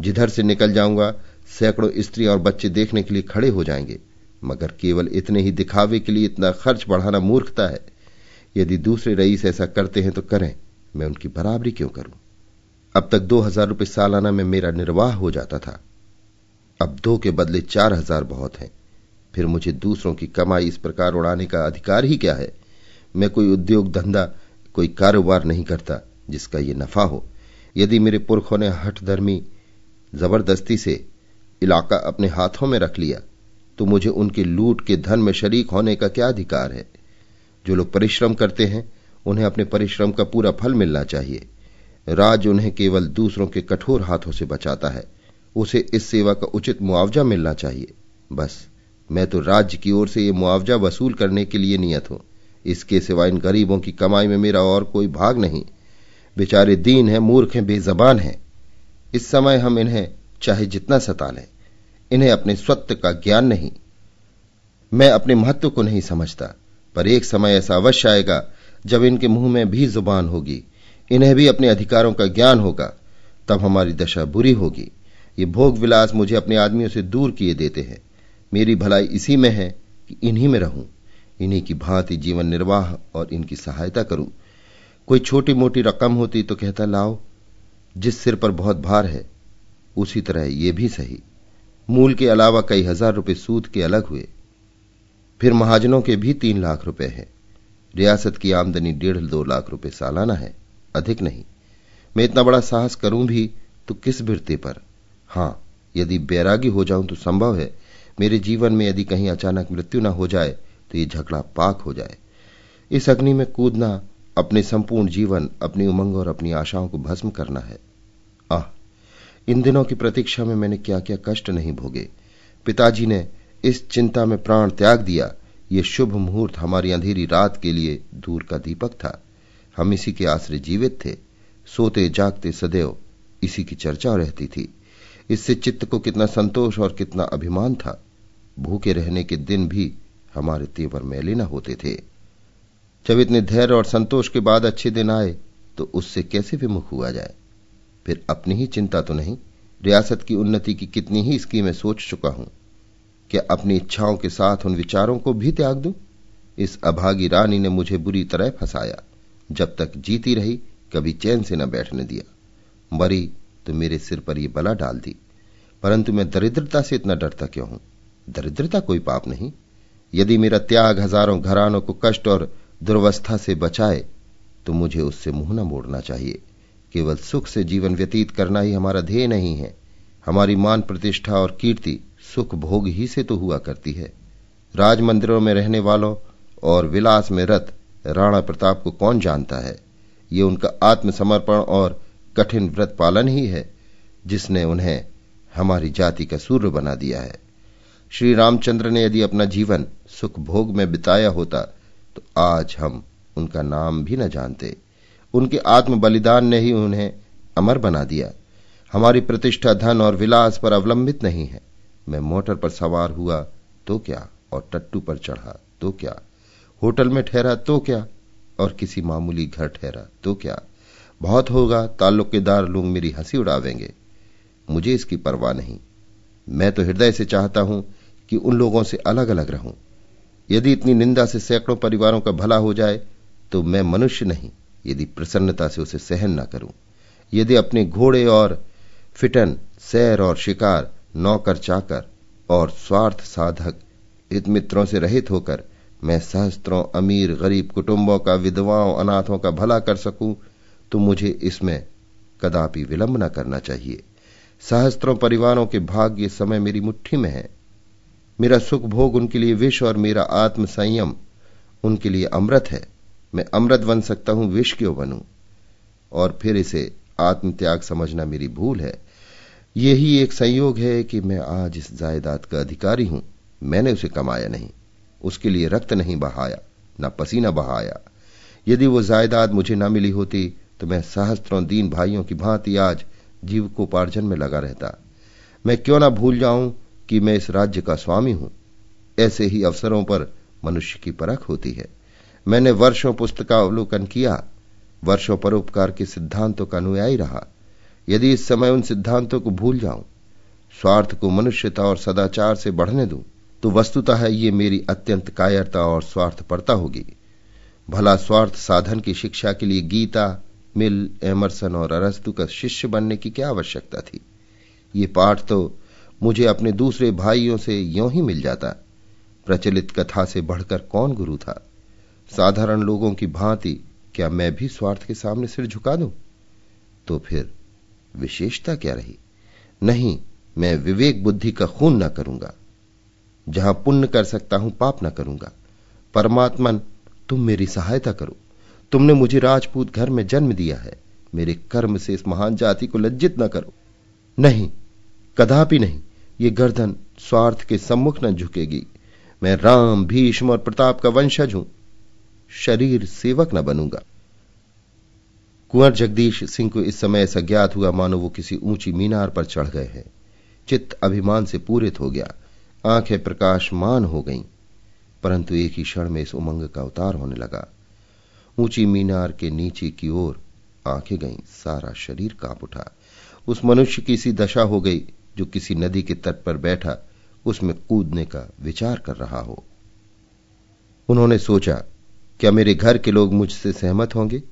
जिधर से निकल जाऊँगा, सैकड़ों स्त्री और बच्चे देखने के लिए खड़े हो जाएँगे। मगर केवल इतने ही दिखावे के लिए इतना खर्च बढ़ाना मूर्खता है। यदि दूसरे रईस ऐसा करते हैं तो करें। मैं उनकी बराबरी क्यों करूँ? अब तक दो हज़ार रुपये सालाना में मेरा निर्वाह हो जाता था। अब दो के बदले चार हज़ार बहुत है। फिर मुझे दूसरों की कमाई इस प्रकार उड़ाने का अधिकार ही क्या है? मैं कोई उद्योग धंधा, कोई कारोबार नहीं करता, जिसका ये नफा हो। यदि मेरे पुरखों ने हठधर्मी, ज़बरदस्ती से इलाका अपने हाथों में रख लिया तो मुझे उनके लूट के धन में शरीक होने का क्या अधिकार है? जो लोग परिश्रम करते हैं, उन्हें अपने परिश्रम का पूरा फल मिलना चाहिए। राज उन्हें केवल दूसरों के कठोर हाथों से बचाता है। उसे इस सेवा का उचित मुआवजा मिलना चाहिए। बस, मैं तो राज्य की ओर से यह मुआवजा वसूल करने के लिए नियत हूँ। इसके सिवा इन गरीबों की कमाई में मेरा और कोई भाग नहीं। बेचारे दीन हैं, मूर्ख हैं, बेजबान हैं। इस समय हम इन्हें चाहे जितना सता लें। इन्हें अपने स्वत्व का ज्ञान नहीं। मैं अपने महत्व को नहीं समझता, पर एक समय ऐसा अवश्य आएगा जब इनके मुँह में भी ज़ुबान होगी। इन्हें भी अपने अधिकारों का ज्ञान होगा, तब हमारी दशा बुरी होगी। ये भोग विलास मुझे अपने आदमियों से दूर किए देते हैं। मेरी भलाई इसी में है कि इन्हीं में रहूँ। इन्हीं की भांति जीवन निर्वाह और इनकी सहायता करूँ। कोई छोटी मोटी रकम होती तो कहता, लाओ, जिस सिर पर बहुत भार है, उसी तरह ये भी सही। मूल के अलावा कई हज़ार रुपए सूद के अलग हुए। फिर महाजनों के भी तीन लाख रुपए हैं। रियासत की आमदनी डेढ़ दो लाख रुपए सालाना है, अधिक नहीं। मैं इतना बड़ा साहस करूँ भी तो किस बिरते पर? हाँ, यदि बैरागी हो जाऊँ तो संभव है। मेरे जीवन में यदि कहीं अचानक मृत्यु न हो जाए तो ये झगड़ा पाक हो जाए। इस अग्नि में कूदना, अपने संपूर्ण जीवन, अपनी उमंग और अपनी आशाओं को भस्म करना है। आह! इन दिनों की प्रतीक्षा में मैंने क्या क्या कष्ट नहीं भोगे। पिताजी ने इस चिंता में प्राण त्याग दिया। ये शुभ मुहूर्त हमारी अंधेरी रात के लिए दूर का दीपक था। हम इसी के आश्रय जीवित थे। सोते जागते सदैव इसी की चर्चा रहती थी। इससे चित्त को कितना संतोष और कितना अभिमान था। भूखे रहने के दिन भी हमारे तेवर मैले न होते थे। जब इतने धैर्य और संतोष के बाद अच्छे दिन आए तो उससे कैसे विमुख हुआ जाए? फिर अपनी ही चिंता तो नहीं, रियासत की उन्नति की कितनी ही स्कीमें सोच चुका हूँ। क्या अपनी इच्छाओं के साथ उन विचारों को भी त्याग दूँ? इस अभागी रानी ने मुझे बुरी तरह फंसाया। जब तक जीती रही, कभी चैन से न बैठने दिया। मरी तो मेरे सिर पर यह बला डाल दी। परंतु मैं दरिद्रता से इतना डरता क्यों हूँ? दरिद्रता कोई पाप नहीं। यदि मेरा त्याग हज़ारों घरानों को कष्ट और दुर्वस्था से बचाए तो मुझे उससे मुँह न मोड़ना चाहिए। केवल सुख से जीवन व्यतीत करना ही हमारा ध्येय नहीं है। हमारी मान प्रतिष्ठा और कीर्ति सुख भोग ही से तो हुआ करती है। राज मंदिरों में रहने वालों और विलास में रत राणा प्रताप को कौन जानता है? ये उनका आत्मसमर्पण और कठिन व्रत पालन ही है, जिसने उन्हें हमारी जाति का सूर्य बना दिया है। श्री रामचंद्र ने यदि अपना जीवन सुख भोग में बिताया होता तो आज हम उनका नाम भी न जानते। उनके आत्म बलिदान ने ही उन्हें अमर बना दिया। हमारी प्रतिष्ठा धन और विलास पर अवलंबित नहीं है। मैं मोटर पर सवार हुआ तो क्या? और टट्टू पर चढ़ा तो क्या? होटल में ठहरा तो क्या? और किसी मामूली घर ठहरा तो क्या? बहुत होगा, ताल्लुकेदार लोग मेरी हँसी उड़ावेंगे। मुझे इसकी परवाह नहीं। मैं तो हृदय से चाहता हूँ कि उन लोगों से अलग अलग रहूँ। यदि इतनी निंदा से सैकड़ों परिवारों का भला हो जाए तो मैं मनुष्य नहीं। यदि प्रसन्नता से उसे सहन न करूँ। यदि अपने घोड़े और फिटन, सैर और शिकार, नौकर, चाकर और स्वार्थ साधक हित मित्रों से रहित होकर मैं सहस्त्रों अमीर, गरीब कुटुंबों का, विधवाओं, अनाथों का भला कर सकूँ तो मुझे इसमें कदापि विलंब न करना चाहिए। सहस्त्रों परिवारों के भाग्य समय मेरी मुट्ठी में है। मेरा सुख भोग उनके लिए विष और मेरा आत्म संयम उनके लिए अमृत है। मैं अमृत बन सकता हूँ, विष क्यों बनूं? और फिर इसे आत्मत्याग समझना मेरी भूल है। यही एक संयोग है कि मैं आज इस जायदाद का अधिकारी हूँ। मैंने उसे कमाया नहीं, उसके लिए रक्त नहीं बहाया, न पसीना बहाया। यदि वो जायदाद मुझे न मिली होती तो मैं सहस्त्रों दीन भाइयों की भांति आज जीविकोपार्जन में लगा रहता। मैं क्यों ना भूल जाऊँ कि मैं इस राज्य का स्वामी हूँ? ऐसे ही अवसरों पर मनुष्य की परख होती है। मैंने वर्षों पुस्तकावलोकन किया, वर्षों परोपकार के सिद्धांतों का अनुयायी रहा। यदि इस समय उन सिद्धांतों को भूल जाऊँ, स्वार्थ को मनुष्यता और सदाचार से बढ़ने दूँ तो वस्तुतः ये मेरी अत्यंत कायरता और स्वार्थपरता होगी। भला स्वार्थ साधन की शिक्षा के लिए गीता, मिल, एमरसन और अरस्तु का शिष्य बनने की क्या आवश्यकता थी? ये पाठ तो मुझे अपने दूसरे भाइयों से यों ही मिल जाता। प्रचलित कथा से बढ़कर कौन गुरु था? साधारण लोगों की भांति क्या मैं भी स्वार्थ के सामने सिर झुका दूँ? तो फिर विशेषता क्या रही? नहीं, मैं विवेक बुद्धि का खून न करूँगा। जहाँ पुण्य कर सकता हूँ, पाप न करूँगा। परमात्मन, तुम मेरी सहायता करो। तुमने मुझे राजपूत घर में जन्म दिया है। मेरे कर्म से इस महान जाति को लज्जित न करो। नहीं, कदापि नहीं। ये गर्दन स्वार्थ के सम्मुख न झुकेगी। मैं राम, भीष्म और प्रताप का वंशज हूँ। शरीर सेवक न बनूँगा। कुंवर जगदीश सिंह को इस समय ऐसा ज्ञात हुआ, मानो वो किसी ऊँची मीनार पर चढ़ गए हैं। चित्त अभिमान से पूरित हो गया। आँखें प्रकाशमान हो गईं, परंतु एक ही क्षण में इस उमंग का उतार होने लगा। ऊँची मीनार के नीचे की ओर आँखें गईं, सारा शरीर काँप उठा। उस मनुष्य की सी दशा हो गई, जो किसी नदी के तट पर बैठा, उसमें कूदने का विचार कर रहा हो। उन्होंने सोचा क्या मेरे घर के लोग मुझसे सहमत होंगे?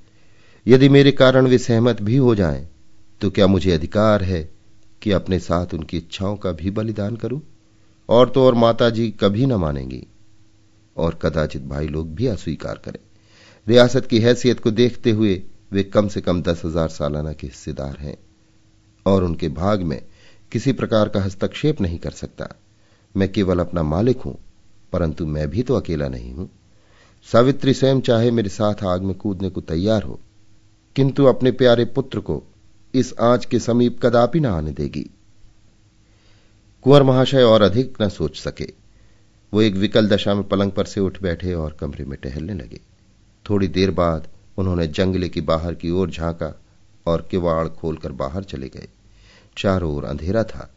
यदि मेरे कारण वे सहमत भी हो जाएँ तो क्या मुझे अधिकार है कि अपने साथ उनकी इच्छाओं का भी बलिदान करूँ? और तो और माता जी कभी न मानेंगी। और कदाचित भाई लोग भी अस्वीकार करें। रियासत की हैसियत को देखते हुए वे कम से कम दस हज़ार सालाना के हिस्सेदार हैं, और उनके भाग में किसी प्रकार का हस्तक्षेप नहीं कर सकता। मैं केवल अपना मालिक हूँ, परंतु मैं भी तो अकेला नहीं हूँ। सावित्री स्वयं चाहे मेरे साथ आग में कूदने को तैयार हो, किंतु अपने प्यारे पुत्र को इस आँच के समीप कदापि न आने देगी। कुंवर महाशय और अधिक न सोच सके। वो एक विकल दशा में पलंग पर से उठ बैठे और कमरे में टहलने लगे। थोड़ी देर बाद उन्होंने जंगले की बाहर की ओर झांका और किवाड़ खोलकर बाहर चले गए। चारों ओर अंधेरा था।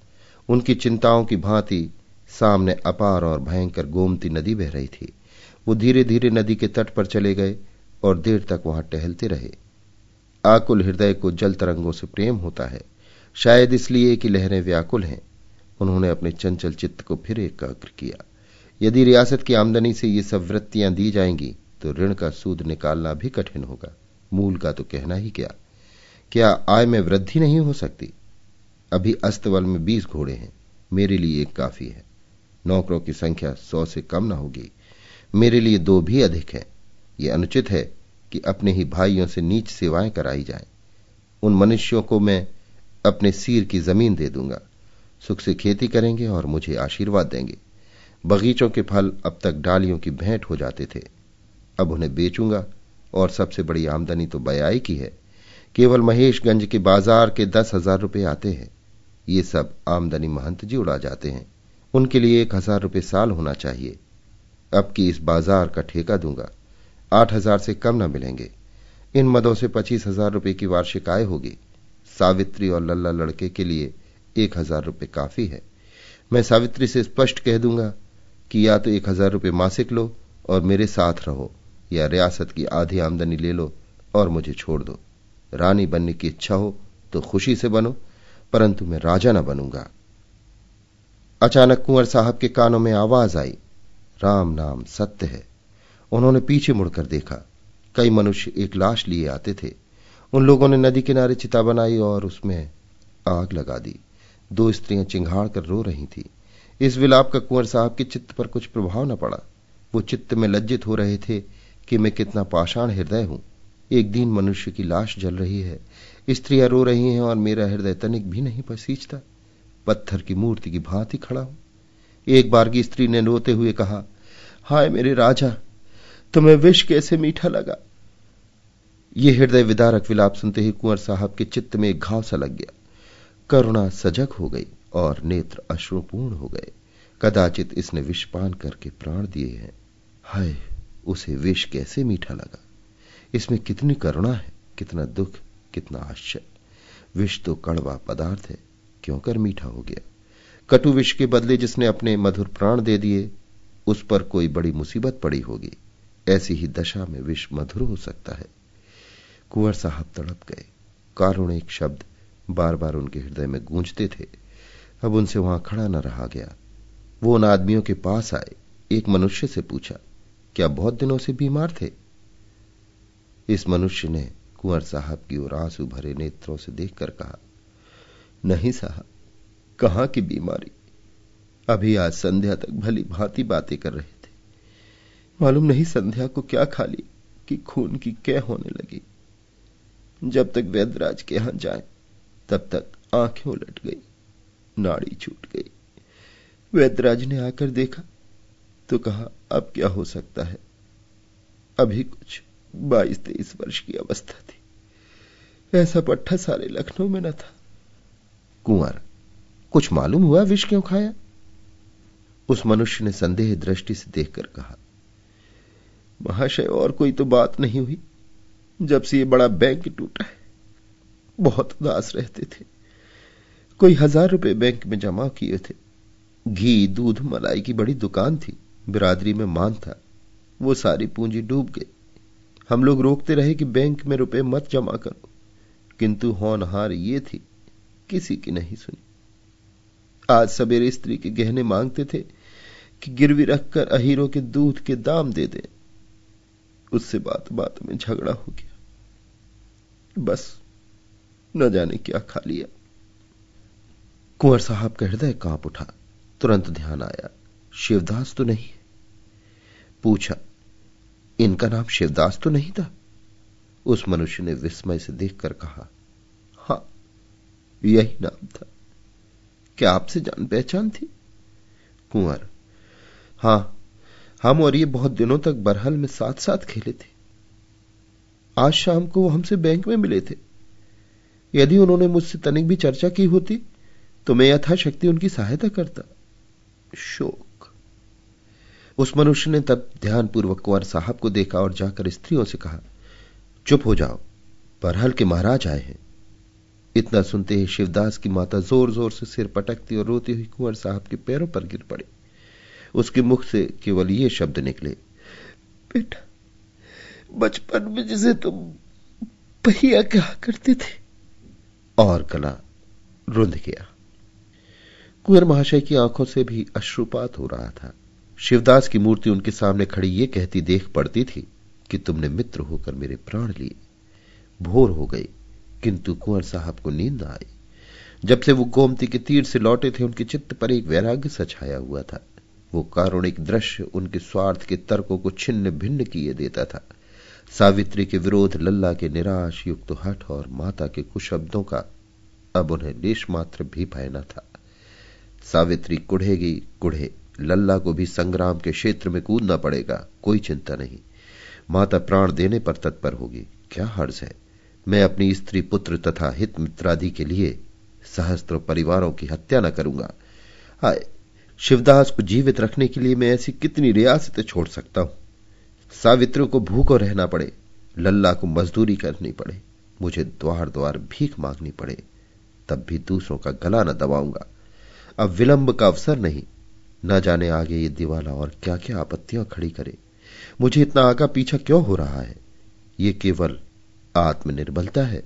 उनकी चिंताओं की भांति सामने अपार और भयंकर गोमती नदी बह रही थी। वो धीरे धीरे नदी के तट पर चले गए और देर तक वहाँ टहलते रहे। आकुल हृदय को जल तरंगों से प्रेम होता है। शायद इसलिए कि लहरें व्याकुल हैं। उन्होंने अपने चंचल चित्त को फिर एकाग्र किया। यदि रियासत की आमदनी से ये सब वृत्तियाँ दी जाएँगी तो ऋण का सूद निकालना भी कठिन होगा। मूल का तो कहना ही क्या? क्या आय में वृद्धि नहीं हो सकती? अभी अस्तवल में बीस घोड़े हैं। मेरे लिए एक काफ़ी है। नौकरों की संख्या सौ से कम न होगी। मेरे लिए दो भी अधिक है। यह अनुचित है कि अपने ही भाइयों से नीच सेवाएँ कराई जाएँ। उन मनुष्यों को मैं अपने सिर की ज़मीन दे दूँगा। सुख से खेती करेंगे और मुझे आशीर्वाद देंगे। बगीचों के फल अब तक डालियों की भेंट हो जाते थे। अब उन्हें बेचूँगा और सबसे बड़ी आमदनी तो बयाई की है। केवल महेशगंज के बाज़ार के दस हज़ार रुपये आते हैं। ये सब आमदनी महंत जी उड़ा जाते हैं। उनके लिए एक हज़ार रुपये साल होना चाहिए। अब की इस बाज़ार का ठेका दूँगा। आठ हज़ार से कम न मिलेंगे। इन मदों से पच्चीस हज़ार रुपये की वार्षिक आय होगी। सावित्री और लल्ला लड़के के लिए एक हज़ार रुपये काफ़ी है। मैं सावित्री से स्पष्ट कह दूँगा कि या तो एक हज़ार रुपये मासिक लो और मेरे साथ रहो, या रियासत की आधी आमदनी ले लो और मुझे छोड़ दो। रानी बनने की इच्छा हो तो खुशी से बनो, परंतु मैं राजा न बनूँगा। अचानक कुंवर साहब के कानों में आवाज़ आई। राम नाम सत्य है। उन्होंने पीछे मुड़कर देखा, कई मनुष्य एक लाश लिए आते थे। उन लोगों ने नदी किनारे चिता बनाई और उसमें आग लगा दी। दो स्त्रियाँ चिंघाड़ कर रो रही थी। इस विलाप का कुंवर साहब के चित्त पर कुछ प्रभाव न पड़ा। वो चित्त में लज्जित हो रहे थे कि मैं कितना पाषाण हृदय हूँ। एक दिन मनुष्य की लाश जल रही है। स्त्रियाँ रो रही हैं और मेरा हृदय तनिक भी नहीं पसीजता। पत्थर की मूर्ति की भांति खड़ा हूँ। एक बार की स्त्री ने रोते हुए कहा, हाय मेरे राजा, तुम्हें विष कैसे मीठा लगा? यह हृदय विदारक विलाप सुनते ही कुंवर साहब के चित्त में एक घाव सा लग गया। करुणा सजग हो गई और नेत्र अश्रुपूर्ण हो गए। कदाचित इसने विष पान करके प्राण दिए हैं। हाय, उसे विष कैसे मीठा लगा? इसमें कितनी करुणा है, कितना दुख, कितना आश्चर्य। विष तो कड़वा पदार्थ है, क्यों कर मीठा हो गया? कटु विष के बदले जिसने अपने मधुर प्राण दे दिए, उस पर कोई बड़ी मुसीबत पड़ी होगी। ऐसी ही दशा में विष मधुर हो सकता है। कुंवर साहब तड़प गए। कारुणिक शब्द बार बार उनके हृदय में गूंजते थे। अब उनसे वहाँ खड़ा न रहा गया। वो उन आदमियों के पास आए। एक मनुष्य से पूछा, क्या बहुत दिनों से बीमार थे? इस मनुष्य ने कुंवर साहब की ओर आँसू भरे नेत्रों से देखकर कहा, नहीं साहब कहाँ की बीमारी? अभी आज संध्या तक भली भांति बातें कर रहे थे। मालूम नहीं संध्या को क्या खा ली कि खून की कै होने लगी। जब तक वैद्यराज के यहाँ जाए, तब तक आँखें उलट गई, नाड़ी छूट गई। वैद्यराज ने आकर देखा तो कहा, अब क्या हो सकता है? अभी कुछ बाईस तेईस वर्ष की अवस्था थी। ऐसा पट्टा सारे लखनऊ में न था। कुंवर कुछ मालूम हुआ विष क्यों खाया? उस मनुष्य ने संदेह दृष्टि से देखकर कहा, महाशय, और कोई तो बात नहीं हुई। जब से ये बड़ा बैंक टूटा है, बहुत उदास रहते थे। कोई हज़ार रुपए बैंक में जमा किए थे। घी, दूध, मलाई की बड़ी दुकान थी। बिरादरी में मान था। वो सारी पूंजी डूब गई। हम लोग रोकते रहे कि बैंक में रुपए मत जमा करो। किंतु होनहार ये थी, किसी की नहीं सुनी। आज सवेरे स्त्री के गहने मांगते थे कि गिरवी रखकर अहीरों के दूध के दाम दे दे। उससे बात बात में झगड़ा हो गया। बस, न जाने क्या खा लिया। कुंवर साहब का हृदय काँप उठा। तुरंत ध्यान आया, शिवदास तो नहीं पूछा, इनका नाम शिवदास तो नहीं था? उस मनुष्य ने विस्मय से देखकर कहा, हाँ, यही नाम था। क्या आपसे जान पहचान थी? कुंवर, हाँ, हम और ये बहुत दिनों तक बरहल में साथ साथ खेले थे। आज शाम को वो हमसे बैंक में मिले थे। यदि उन्होंने मुझसे तनिक भी चर्चा की होती तो मैं यथाशक्ति उनकी सहायता करता। शोक। उस मनुष्य ने तब ध्यानपूर्वक कुंवर साहब को देखा और जाकर स्त्रियों से कहा, चुप हो जाओ, बरहल के महाराज आए हैं। इतना सुनते ही शिवदास की माता ज़ोर ज़ोर से सिर पटकती और रोती हुई कुंवर साहब के पैरों पर गिर पड़ी। उसके मुख से केवल ये शब्द निकले, बेटा, बचपन में जिसे तुम पहिया कहा करते थे। और गला रुंध गया। कुंवर महाशय की आँखों से भी अश्रुपात हो रहा था। शिवदास की मूर्ति उनके सामने खड़ी ये कहती देख पड़ती थी कि तुमने मित्र होकर मेरे प्राण लिए, भोर हो गई किंतु कुंवर साहब को नींद आई। जब से वो गोमती के तीर से लौटे थे, उनके चित्त पर एक वैराग्य सा छाया हुआ था। वो कारुणिक दृश्य उनके स्वार्थ के तर्कों को छिन्न भिन्न किए देता था। सावित्री के विरोध, लल्ला के निराश, युक्त हठ और माता के कुशब्दों का अब उन्हें लेश मात्र भी भय था। सावित्री कुढ़ेगी कुढ़े, लल्ला को भी संग्राम के क्षेत्र में कूदना पड़ेगा, कोई चिंता नहीं। माता प्राण देने पर तत्पर होगी, क्या हर्ज है? मैं अपनी स्त्री पुत्र तथा हित मित्रादि के लिए सहस्त्र परिवारों की हत्या न करूँगा। हाय, शिवदास को जीवित रखने के लिए मैं ऐसी कितनी रियासतें छोड़ सकता हूँ? सावित्री को भूखो रहना पड़े, लल्ला को मजदूरी करनी पड़े, मुझे द्वार द्वार भीख मांगनी पड़े, तब भी दूसरों का गला न दबाऊँगा। अब विलंब का अवसर नहीं, न जाने आगे ये दिवाला और क्या क्या आपत्तियाँ खड़ी करे। मुझे इतना आगा पीछा क्यों हो रहा है? ये केवल आत्मनिर्बलता है।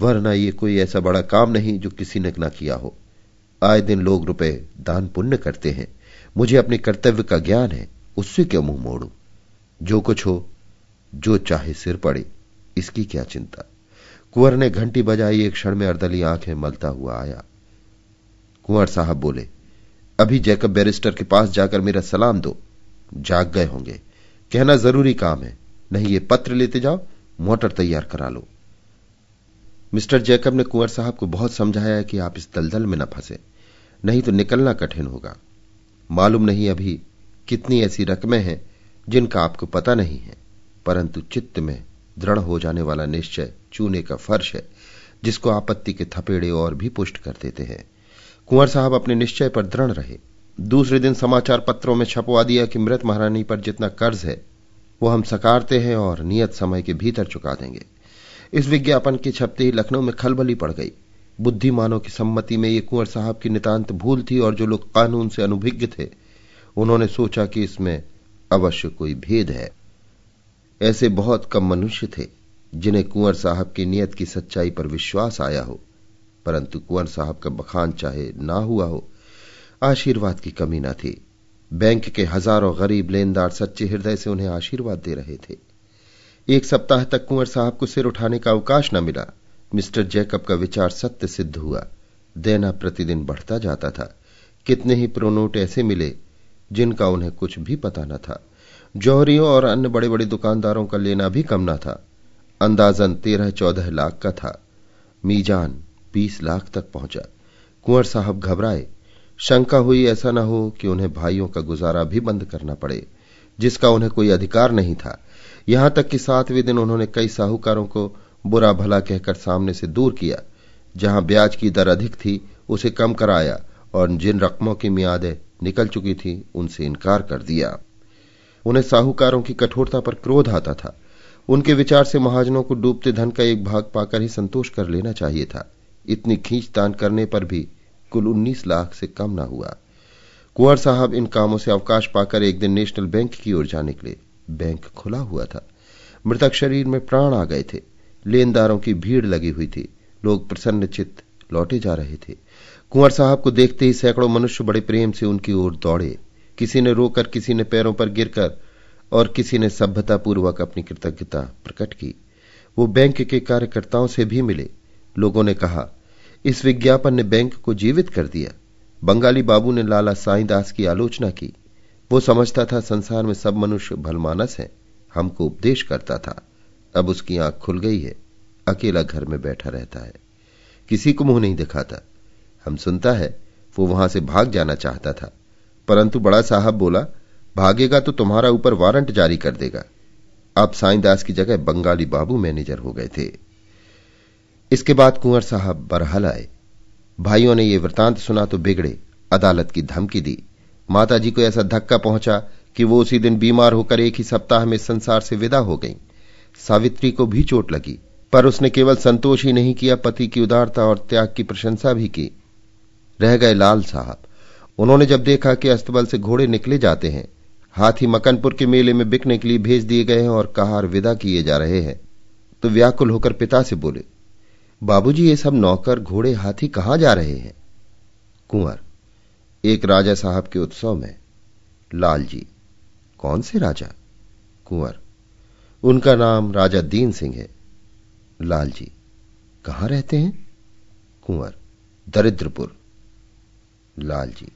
वरना ये कोई ऐसा बड़ा काम नहीं जो किसी ने ना किया हो। आए दिन लोग रुपए दान पुण्य करते हैं। मुझे अपने कर्तव्य का ज्ञान है, उससे क्यों मुँह मोड़ू? जो कुछ हो, जो चाहे सिर पड़े, इसकी क्या चिंता? कुंवर ने घंटी बजाई, एक क्षण में अर्दली आँखें मलता हुआ आया। कुंवर साहब बोले, अभी जैकब बैरिस्टर के पास जाकर मेरा सलाम दो। जाग गए होंगे। कहना ज़रूरी काम है। नहीं, ये पत्र लेते जाओ मोटर तैयार करा लो। मिस्टर जैकब ने कुंवर साहब को बहुत समझाया कि आप इस दलदल में न फंसे, नहीं तो निकलना कठिन होगा। मालूम नहीं अभी कितनी ऐसी रकमें हैं जिनका आपको पता नहीं है, परंतु चित्त में दृढ़ हो जाने वाला निश्चय चूने का फर्श है, जिसको आपत्ति के थपेड़े और भी पुष्ट कर देते हैं। कुंवर साहब अपने निश्चय पर दृढ़ रहे। दूसरे दिन समाचार पत्रों में छपवा दिया कि मृत महारानी पर जितना कर्ज है वो हम सकारते हैं और नियत समय के भीतर चुका देंगे। इस विज्ञापन के छपते ही लखनऊ में खलबली पड़ गई। बुद्धिमानों की सम्मति में ये कुंवर साहब की नितांत भूल थी और जो लोग कानून से अनुभिज्ञ थे, उन्होंने सोचा कि इसमें अवश्य कोई भेद है। ऐसे बहुत कम मनुष्य थे, जिन्हें कुंवर साहब की नियत की सच्चाई पर विश्वास आया हो। परंतु कुंवर साहब का बखान चाहे ना हुआ हो, आशीर्वाद की कमी न थी। बैंक के हज़ारों गरीब लेनदार सच्चे हृदय से उन्हें आशीर्वाद दे रहे थे। एक सप्ताह तक कुंवर साहब को सिर उठाने का अवकाश न मिला। मिस्टर जैकब का विचार सत्य सिद्ध हुआ। देना प्रतिदिन बढ़ता जाता था। कितने ही प्रोनोट ऐसे मिले, जिनका उन्हें कुछ भी पता न था। जौहरियों और अन्य बड़े बड़े दुकानदारों का लेना भी कम न था। अंदाजन तेरह चौदह लाख का था। मीजान बीस लाख तक पहुँचा। कुंवर साहब घबराए। शंका हुई ऐसा न हो कि उन्हें भाइयों का गुजारा भी बंद करना पड़े, जिसका उन्हें कोई अधिकार नहीं था। यहाँ तक कि सातवें दिन उन्होंने कई साहूकारों को बुरा भला कहकर सामने से दूर किया। जहाँ ब्याज की दर अधिक थी, उसे कम कराया और जिन रकमों की मियादें निकल चुकी थी, उनसे इनकार कर दिया। उन्हें साहूकारों की कठोरता पर क्रोध आता था। उनके विचार से महाजनों को डूबते धन का एक भाग पाकर ही संतोष कर लेना चाहिए था। इतनी खींचतान करने पर भी कुल उन्नीस लाख से कम न हुआ। कुंवर साहब इन कामों से अवकाश पाकर एक दिन नेशनल बैंक की ओर जा निकले बैंक खुला हुआ था। मृतक शरीर में प्राण आ गए थे। लेनदारों की भीड़ लगी हुई थी। लोग प्रसन्न चित्त लौटे जा रहे थे। कुंवर साहब को देखते ही सैकड़ों मनुष्य बड़े प्रेम से उनकी ओर दौड़े। किसी ने रोकर, किसी ने पैरों पर गिरकर और किसी ने सभ्यतापूर्वक अपनी कृतज्ञता प्रकट की। वो बैंक के कार्यकर्ताओं से भी मिले। लोगों ने कहा इस विज्ञापन ने बैंक को जीवित कर दिया। बंगाली बाबू ने लाला साईदास की आलोचना की। वो समझता था संसार में सब मनुष्य भलमानस है, हमको उपदेश करता था। अब उसकी आँख खुल गई है, अकेला घर में बैठा रहता है। किसी को मुँह नहीं दिखाता। हम सुनता है, वो वहाँ से भाग जाना चाहता था। परंतु बड़ा साहब बोला, भागेगा तो तुम्हारा ऊपर वारंट जारी कर देगा। अब साईदास की जगह बंगाली बाबू मैनेजर हो गए थे। इसके बाद कुंवर साहब बरहल आए। भाइयों ने यह वृतांत सुना तो बिगड़े, अदालत की धमकी दी। माताजी को ऐसा धक्का पहुँचा कि वो उसी दिन बीमार होकर एक ही सप्ताह में संसार से विदा हो गई। सावित्री को भी चोट लगी, पर उसने केवल संतोष ही नहीं किया, पति की उदारता और त्याग की प्रशंसा भी की। रह गए लाल साहब। उन्होंने जब देखा कि अस्तबल से घोड़े निकले जाते हैं, हाथी मकनपुर के मेले में बिकने के लिए भेज दिए गए हैं और कहार विदा किए जा रहे हैं तो व्याकुल होकर पिता से बोले बाबूजी, ये सब नौकर घोड़े हाथी कहाँ जा रहे हैं? कुंवर, एक राजा साहब के उत्सव में। लाल जी कौन से राजा? कुंवर, उनका नाम राजा दीन सिंह है। लाल जी कहाँ रहते हैं? कुंवर, दरिद्रपुर। लाल जी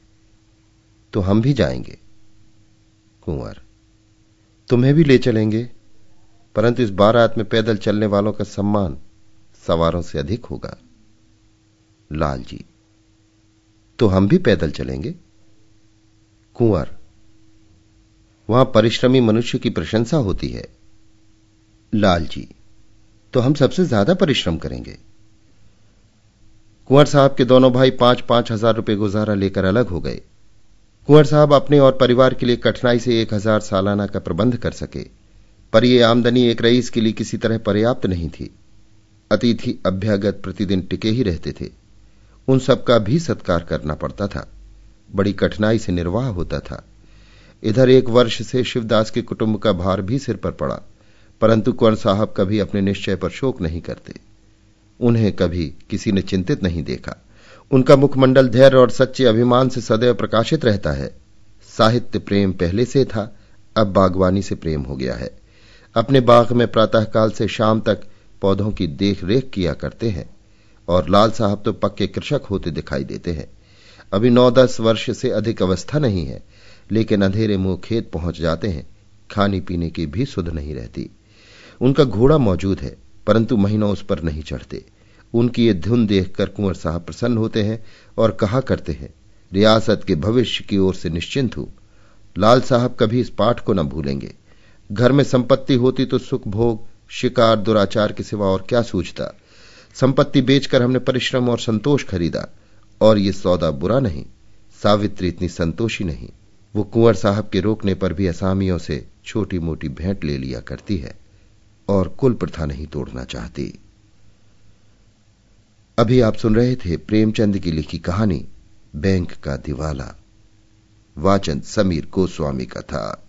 तो हम भी जाएँगे। कुंवर, तुम्हें भी ले चलेंगे, परंतु इस बारात में पैदल चलने वालों का सम्मान सवारों से अधिक होगा। लाल जी तो हम भी पैदल चलेंगे? कुंवर, वहाँ परिश्रमी मनुष्य की प्रशंसा होती है। लाल जी तो हम सबसे ज़्यादा परिश्रम करेंगे। कुंवर साहब के दोनों भाई पाँच पाँच हज़ार रुपए गुजारा लेकर अलग हो गए। कुंवर साहब अपने और परिवार के लिए कठिनाई से एक हज़ार सालाना का प्रबंध कर सके, पर यह आमदनी एक रईस के लिए किसी तरह पर्याप्त नहीं थी। अतिथि अभ्यागत प्रतिदिन टिके ही रहते थे। उन सबका भी सत्कार करना पड़ता था। बड़ी कठिनाई से निर्वाह होता था। इधर एक वर्ष से शिवदास के कुटुंब का भार भी सिर पर पड़ा, परंतु कुंवर साहब कभी अपने निश्चय पर शोक नहीं करते। उन्हें कभी किसी ने चिंतित नहीं देखा। उनका मुखमंडल धैर्य और सच्चे अभिमान से सदैव प्रकाशित रहता है। साहित्य प्रेम पहले से था, अब बागवानी से प्रेम हो गया है। अपने बाग में प्रातःकाल से शाम तक पौधों की देख रेख किया करते हैं और लाल साहब तो पक्के कृषक होते दिखाई देते हैं। अभी नौ दस वर्ष से अधिक अवस्था नहीं है, लेकिन अंधेरे मुँह खेत पहुँच जाते हैं, खाने पीने की भी सुध नहीं रहती। उनका घोड़ा मौजूद है, परंतु महीनों उस पर नहीं चढ़ते। उनकी ये धुन देखकर कुंवर साहब प्रसन्न होते हैं और कहा करते हैं, रियासत के भविष्य की ओर से निश्चिंत हूँ। लाल साहब कभी इस पाठ को न भूलेंगे। घर में संपत्ति होती तो सुख भोग शिकार, दुराचार के सिवा और क्या सूझता? संपत्ति बेचकर हमने परिश्रम और संतोष खरीदा, और ये सौदा बुरा नहीं, सावित्री इतनी संतोषी नहीं। वो कुंवर साहब के रोकने पर भी असामियों से छोटी मोटी भेंट ले लिया करती है, और कुल प्रथा नहीं तोड़ना चाहती। अभी आप सुन रहे थे प्रेमचंद की लिखी कहानी, बैंक का दिवाला। वाचन समीर गोस्वामी का था।